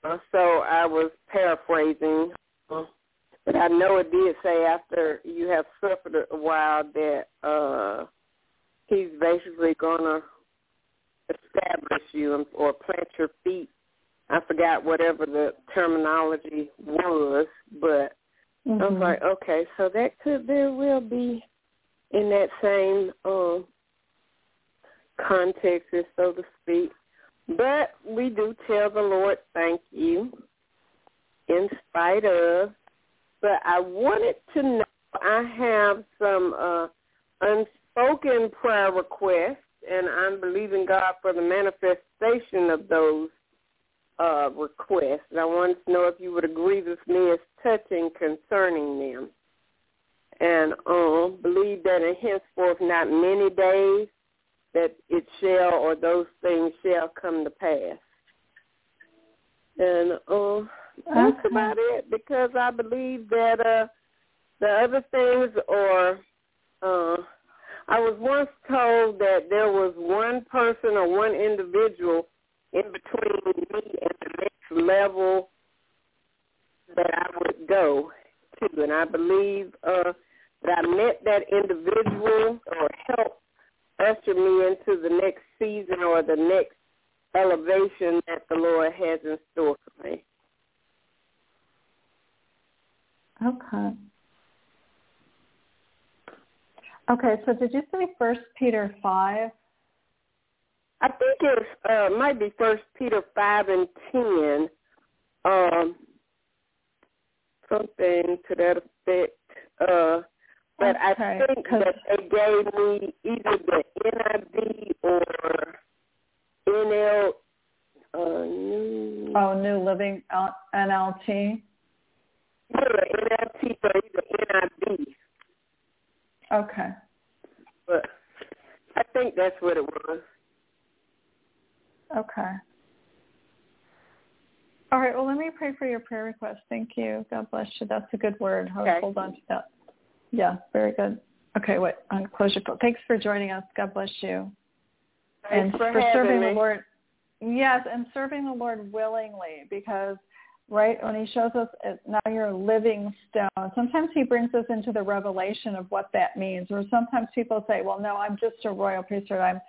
Uh, so I was paraphrasing, uh, but I know it did say after you have suffered a while that uh, he's basically to establish you or plant your feet I forgot whatever the terminology was, but mm-hmm. I was mm-hmm. like, okay, so that could very well be in that same um, context, so to speak. But we do tell the Lord thank you in spite of. But I wanted to know, I have some uh, unspoken prayer requests, and I'm believing God for the manifestation of those uh, request. And I wanted to know if you would agree with me as touching concerning them. And um, believe that in henceforth not many days that it shall or those things shall come to pass. And uh, that's okay. about it because I believe that uh, the other things are uh, I was once told that there was one person or one individual in between me and the next level that I would go to. And I believe uh, that I met that individual or helped usher me into the next season or the next elevation that the Lord has in store for me. Okay. Okay, so did you say First Peter 5? I think it uh, might be First Peter five and ten, um, something to that effect. Uh, but okay, I think that they gave me either the NIV or NL. Uh, new, oh, New Living NLT. Yeah, NLT or either NIV. Okay. But I think that's what it was. Okay. All right. Well, let me pray for your prayer request. Thank you. God bless you. That's a good word. Okay. Hold on to that. Yeah, very good. Okay, wait. On close your phone. Thanks for joining us. God bless you. Thanks and for, for serving me. the Lord. Yes, and serving the Lord willingly because right when he shows us uh, now you're a living stone sometimes he brings us into the revelation of what that means or sometimes people say well no i'm just a royal priesthood i'm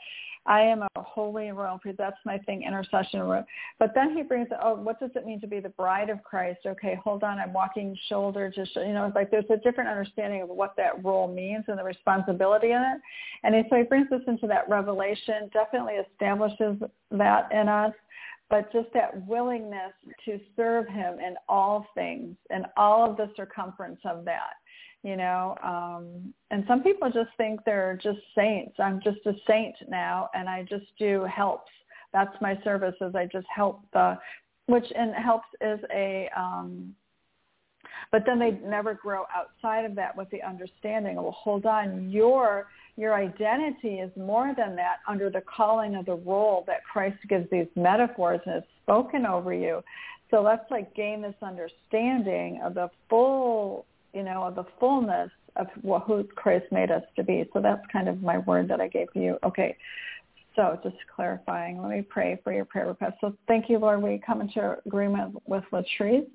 I am a holy royal priest. That's my thing, intercession. But then he brings, oh, what does it mean to be the bride of Christ? Okay, hold on, I'm walking shoulder to shoulder. You know, it's like there's a different understanding of what that role means and the responsibility in it. And so he brings us into that revelation, definitely establishes that in us but just that willingness to serve him in all things and all of the circumference of that you know um and some people just think they're just saints. I'm just a saint now and i just do helps. That's my service is i just help the which and helps is a um but then they never grow outside of that with the understanding well hold on your your identity is more than that under the calling of the role that christ gives these metaphors and has spoken over you so let's like gain this understanding of the full you know, of the fullness of who Christ made us to be. So that's kind of my word that I gave you. Okay. So just clarifying, let me pray for your prayer request. So thank you, Lord. We come into agreement with Latrice.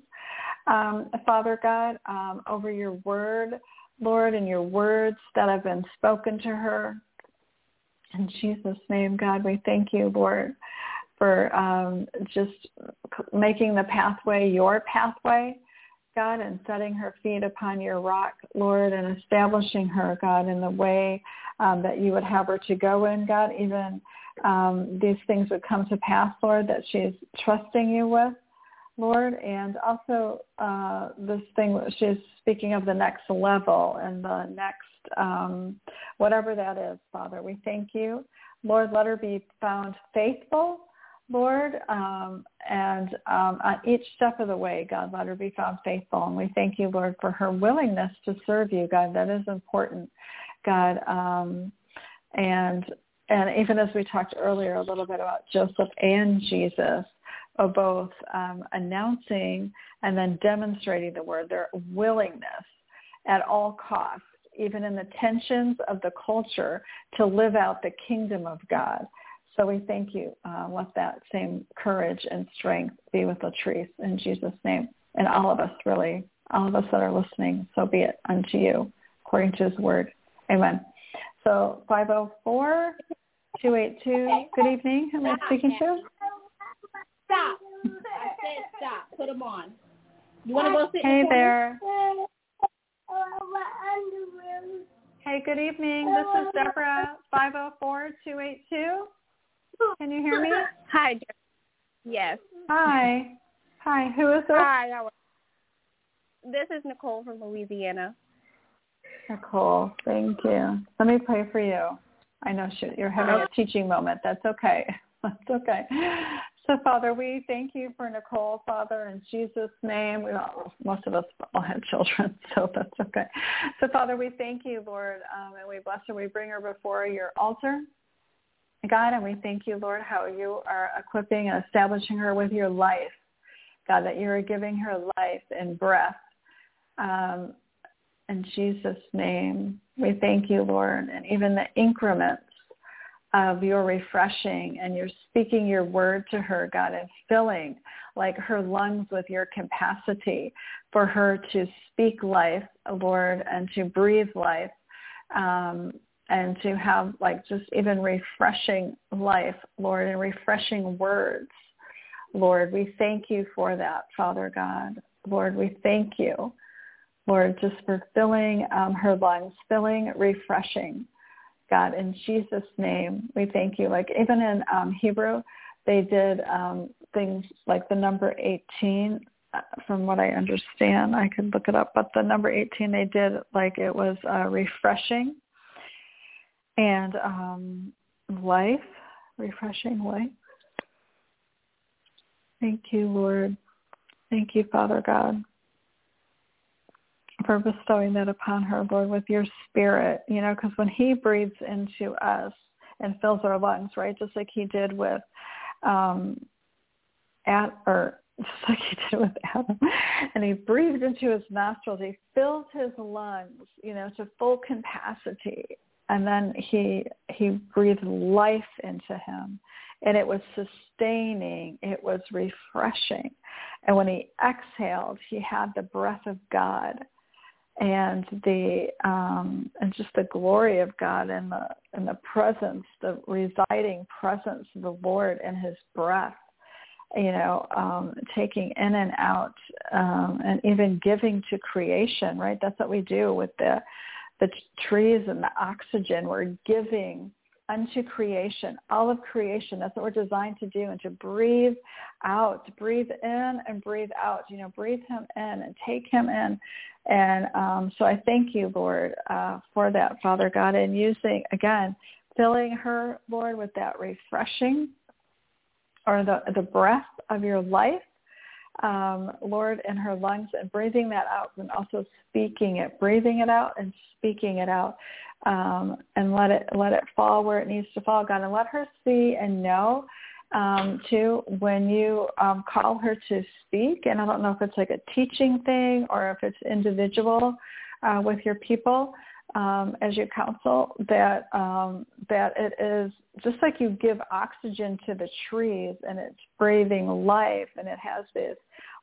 Um, Father God, um, over your word, Lord, and your words that have been spoken to her. In Jesus' name, God, we thank you, Lord, for um, just making the pathway your pathway. God, and setting her feet upon your rock, Lord, and establishing her, God, in the way um, that you would have her to go in, God. Even um, these things would come to pass, Lord, that she's trusting you with, Lord, and also uh, this thing she's speaking of the next level and the next um, whatever that is, Father. We thank you, Lord. Let her be found faithful Lord, um, and um, on each step of the way, God, let her be found faithful. And we thank you, Lord, for her willingness to serve you, God. That is important, God. Um, and and even as we talked earlier a little bit about Joseph and Jesus, of both um, announcing and then demonstrating the word, their willingness at all costs, even in the tensions of the culture, to live out the kingdom of God. So we thank you. Uh, let that same courage and strength be with Latrice in Jesus' name. And all of us, really, all of us that are listening, so be it unto you, according to his word. Amen. So 504 282, good evening. Who am I speaking to? Stop. I said stop. Put them on. You want to go sit Hey there. Hey, good evening. This is Deborah, 504-282. Can you hear me? Hi. Yes. Hi. Hi. Who is this? Hi. This is Nicole from Louisiana. Nicole, thank you. Let me pray for you. I know you're having a teaching moment. That's okay. [laughs] That's okay. So, Father, we thank you for Nicole, Father, in Jesus' name. We all, most of us all have children, [laughs] so that's okay. So, Father, we thank you, Lord, um, and we bless her. We bring her before your altar. God, and we thank you, Lord, how you are equipping and establishing her with your life. God, that you are giving her life and breath. Um, in Jesus' name, we thank you, Lord, and even the increments of your refreshing and you're speaking your word to her, God, and filling like her lungs with your capacity for her to speak life, Lord, and to breathe life. Um, and to have like just even refreshing life, Lord, and refreshing words. Lord, we thank you for that, Father God. Lord, we thank you, Lord, just for filling um, her lungs, filling, refreshing. God, in Jesus' name, we thank you. Like even in um, Hebrew, they did um, things like the number 18, uh, from what I understand. I could look it up, but the number 18 they did like it was uh, refreshing and um, life, refreshing life. Thank you, Lord. Thank you, Father God, for bestowing that upon her, Lord, with your spirit, you know, because when he breathes into us and fills our lungs, right, just like he did with um, at, or [laughs] just like he did with Adam. And he breathed into his nostrils. He filled his lungs, you know, to full capacity and then he he breathed life into him and it was sustaining. It was refreshing. And when he exhaled, he had the breath of God and the um, and just the glory of God and the and the presence, the residing presence of the Lord in His breath. You know, um, taking in and out, um, and even giving to creation. Right, that's what we do with the the trees and the oxygen. We're giving unto creation, all of creation. That's what we're designed to do and to breathe out, to breathe in and breathe out, you know, breathe him in and take him in. And um, so I thank you, Lord, uh, for that, Father God, and using, again, filling her, Lord, with that refreshing or the, the breath of your life um, Lord, in her lungs and breathing that out and also speaking it, breathing it out and speaking it out. Um, and let it let it fall where it needs to fall, God, and let her see and know um, too when you um, call her to speak. And I don't know if it's like a teaching thing or if it's individual uh, with your people um, as you counsel that um, that it is just like you give oxygen to the trees and it's breathing life and it has this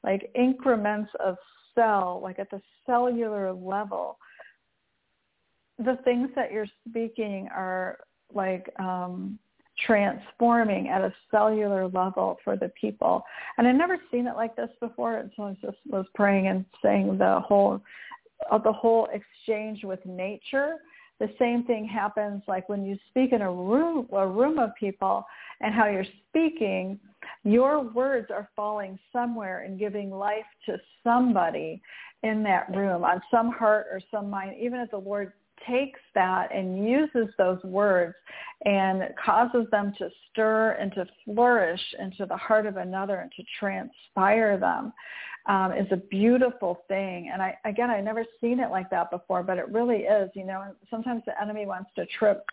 like increments of cell, like at the cellular level. The things that you're speaking are like um, transforming at a cellular level for the people. And I've never seen it like this before. And so I just was praying and saying the whole of the whole exchange with nature. The same thing happens like when you speak in a room a room of people and how you're speaking, your words are falling somewhere and giving life to somebody in that room on some heart or some mind, even if the Lord takes that and uses those words and causes them to stir and to flourish into the heart of another and to transpire them um, is a beautiful thing. And I, again, I never seen it like that before, but it really is, you know, sometimes the enemy wants to trip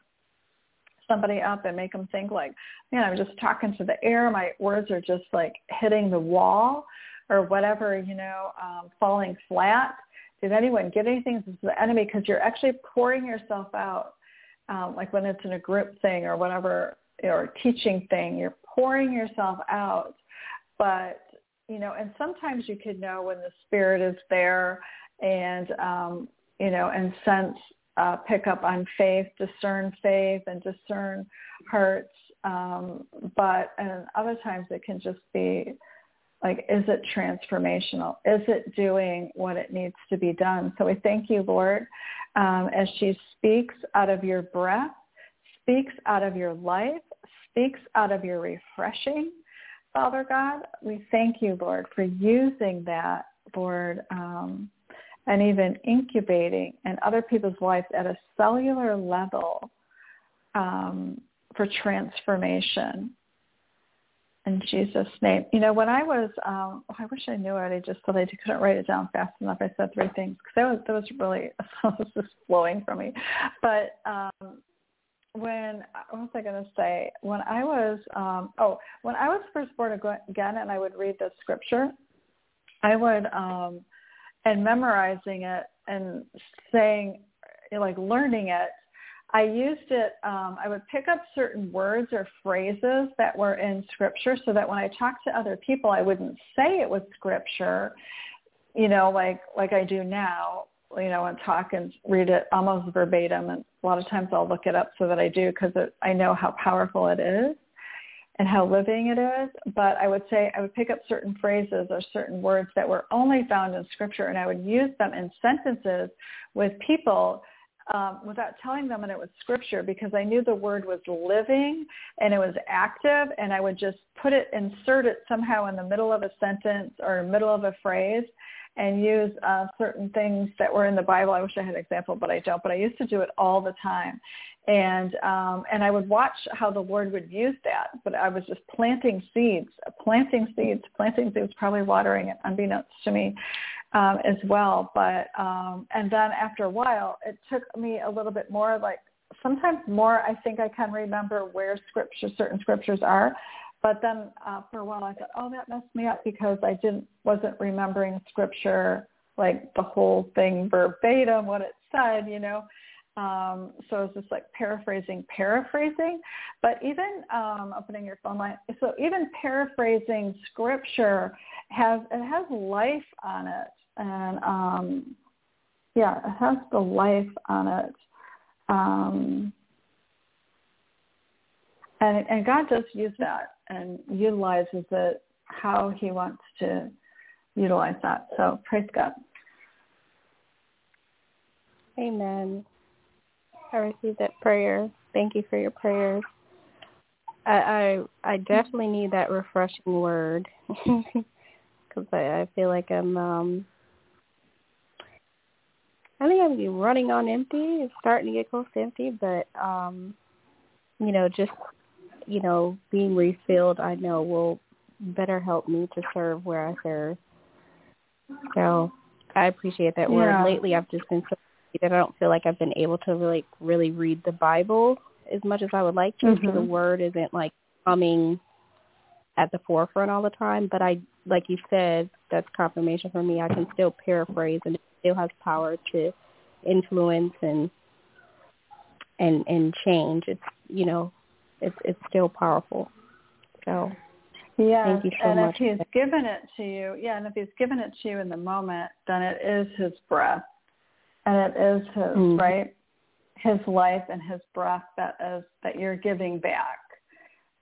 somebody up and make them think like, man, I'm just talking to the air. My words are just like hitting the wall or whatever, you know, um, falling flat did anyone get anything? This is the enemy because you're actually pouring yourself out. Um, like when it's in a group thing or whatever, or teaching thing, you're pouring yourself out. But, you know, and sometimes you could know when the spirit is there and, um, you know, and sense, uh, pick up on faith, discern faith and discern hearts. Um, but, and other times it can just be, like, is it transformational? Is it doing what it needs to be done? So we thank you, Lord, um, as she speaks out of your breath, speaks out of your life, speaks out of your refreshing, Father God. We thank you, Lord, for using that, Lord, um, and even incubating in other people's lives at a cellular level um, for transformation in Jesus' name. You know, when I was, um, oh, I wish I knew it. I just thought I couldn't write it down fast enough. I said three things because that was that was really [laughs] that was just flowing from me. But um, when what was I going to say? When I was, um, oh, when I was first born again, and I would read the scripture, I would, um, and memorizing it and saying, like learning it I used it, um, I would pick up certain words or phrases that were in scripture so that when I talked to other people, I wouldn't say it was scripture, you know, like, like I do now, you know, and talk and read it almost verbatim. And a lot of times I'll look it up so that I do because I know how powerful it is and how living it is. But I would say I would pick up certain phrases or certain words that were only found in scripture and I would use them in sentences with people um, without telling them that it was scripture because I knew the word was living and it was active and I would just put it, insert it somehow in the middle of a sentence or middle of a phrase and use uh, certain things that were in the Bible. I wish I had an example, but I don't. But I used to do it all the time, and um, and I would watch how the Lord would use that. But I was just planting seeds, planting seeds, planting seeds, probably watering it, unbeknownst to me, um, as well. But um, and then after a while, it took me a little bit more like sometimes more. I think I can remember where scripture certain scriptures are. But then uh, for a while, I thought, oh, that messed me up because I didn't wasn't remembering scripture like the whole thing verbatim what it said, you know. Um, so it's just like paraphrasing, paraphrasing. But even um, opening your phone line, so even paraphrasing scripture has it has life on it, and um, yeah, it has the life on it. Um, and, and God does use that and utilizes it how he wants to utilize that. So praise God. Amen. I received that prayer. Thank you for your prayers. I I, I definitely need that refreshing word [laughs] because I, I feel like I'm um I think I'm be running on empty. It's starting to get close to empty, but um you know just you know being refilled I know will better help me to serve where I serve. So I appreciate that word. Yeah. Lately I've just been so that I don't feel like I've been able to really really read the Bible as much as I would like to. Mm-hmm. So the word isn't like coming at the forefront all the time. But I, like you said, that's confirmation for me. I can still paraphrase, and it still has power to influence and and and change. It's you know, it's it's still powerful. So yeah, Thank you so and much. if he's given it to you, yeah, and if he's given it to you in the moment, then it is his breath, and it is his Mm. right, his life and his breath that is that you're giving back,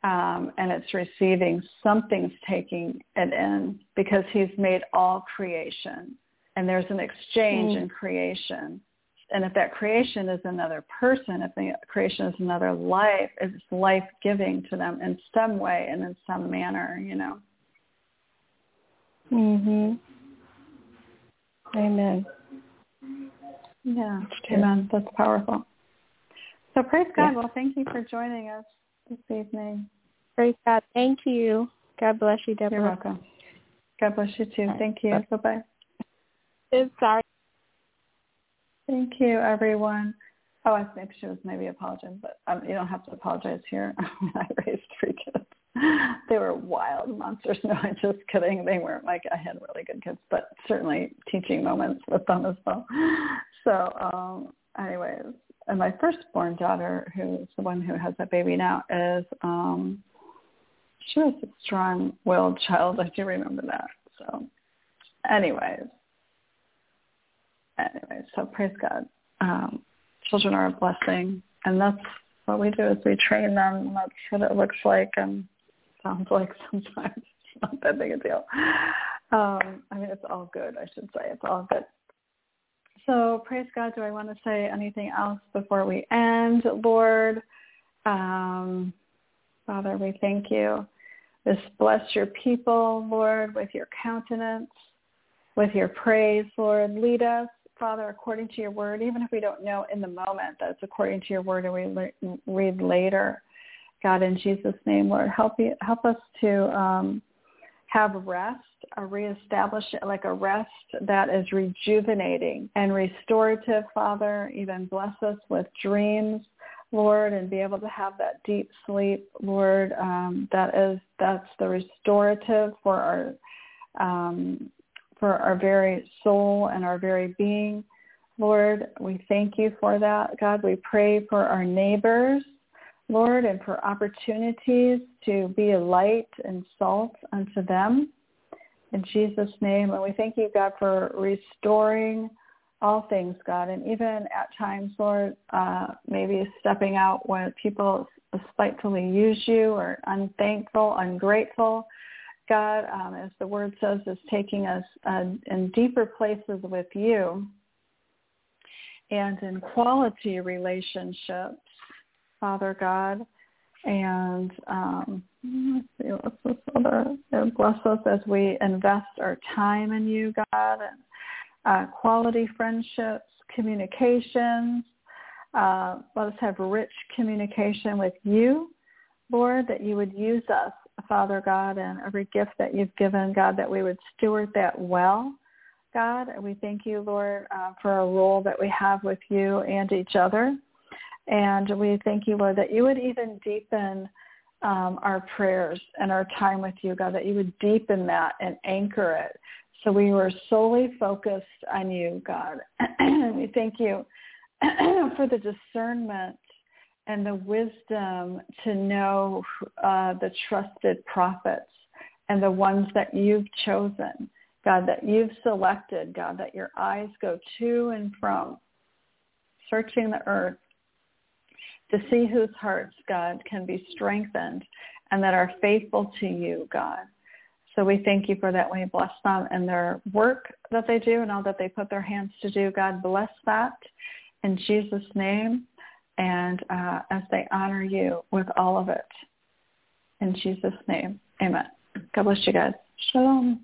um, and it's receiving. Something's taking it in because he's made all creation, and there's an exchange Mm. in creation. And if that creation is another person, if the creation is another life, it's life giving to them in some way and in some manner, you know. Mhm. Amen. Yeah. Amen. That's powerful. So praise God. Yeah. Well, thank you for joining us this evening. Praise God. Thank you. God bless you, Deborah. You're welcome. God bless you too. Right. Thank you. Bye. Bye-bye. Sorry. Thank you, everyone. Oh, I think she was maybe apologizing, but um, you don't have to apologize here. [laughs] I raised three kids. They were wild monsters. [laughs] No, I'm just kidding. They weren't like I had really good kids, but certainly teaching moments with them as well. So, um, anyways, and my firstborn daughter, who's the one who has that baby now, is um, she was a strong-willed child. I do remember that. So, anyways, anyway, so praise God. Um, children are a blessing, and that's what we do is we train them. And that's what it looks like and sounds like [laughs] sometimes. Not that big a deal. Um, I mean, it's all good. I should say it's all good. So praise God. Do I want to say anything else before we end, Lord? Um, Father, we thank you. Just bless your people, Lord, with your countenance with your praise, Lord. Lead us, Father, according to your word, even if we don't know in the moment that it's according to your word and we le- read later. God, in Jesus' name, Lord, help you, help us to um, have rest, a reestablish like a rest that is rejuvenating and restorative, Father. Even bless us with dreams, Lord, and be able to have that deep sleep, Lord. Um, that is that's the restorative for our um, for our very soul and our very being. Lord, we thank you for that. God, we pray for our neighbors, Lord, and for opportunities to be a light and salt unto them. In Jesus' name. And we thank you, God, for restoring all things, God, and even at times, Lord, uh, maybe stepping out when people spitefully use you or unthankful, ungrateful. God, um, as the word says, is taking us uh, in deeper places with you and in quality relationships, Father God. And um, let's see, what's this other? Bless us as we invest our time in you, God, and uh, quality friendships, communications. Uh, let us have rich communication with you, Lord, that you would use us Father God, and every gift that you've given, God, that we would steward that well, God. We thank you, Lord, uh, for a role that we have with you and each other. And we thank you, Lord, that you would even deepen um, our prayers and our time with you, God, that you would deepen that and anchor it. So we were solely focused on you, God. [clears throat] we thank you [clears throat] for the discernment and the wisdom to know uh, the trusted prophets and the ones that you've chosen, God, that you've selected, God, that your eyes go to and from, searching the earth to see whose hearts, God, can be strengthened and that are faithful to you, God. So we thank you for that. We bless them and their work that they do and all that they put their hands to do. God bless that in Jesus' name and uh, as they honor you with all of it. In Jesus' name, amen. God bless you guys. Shalom.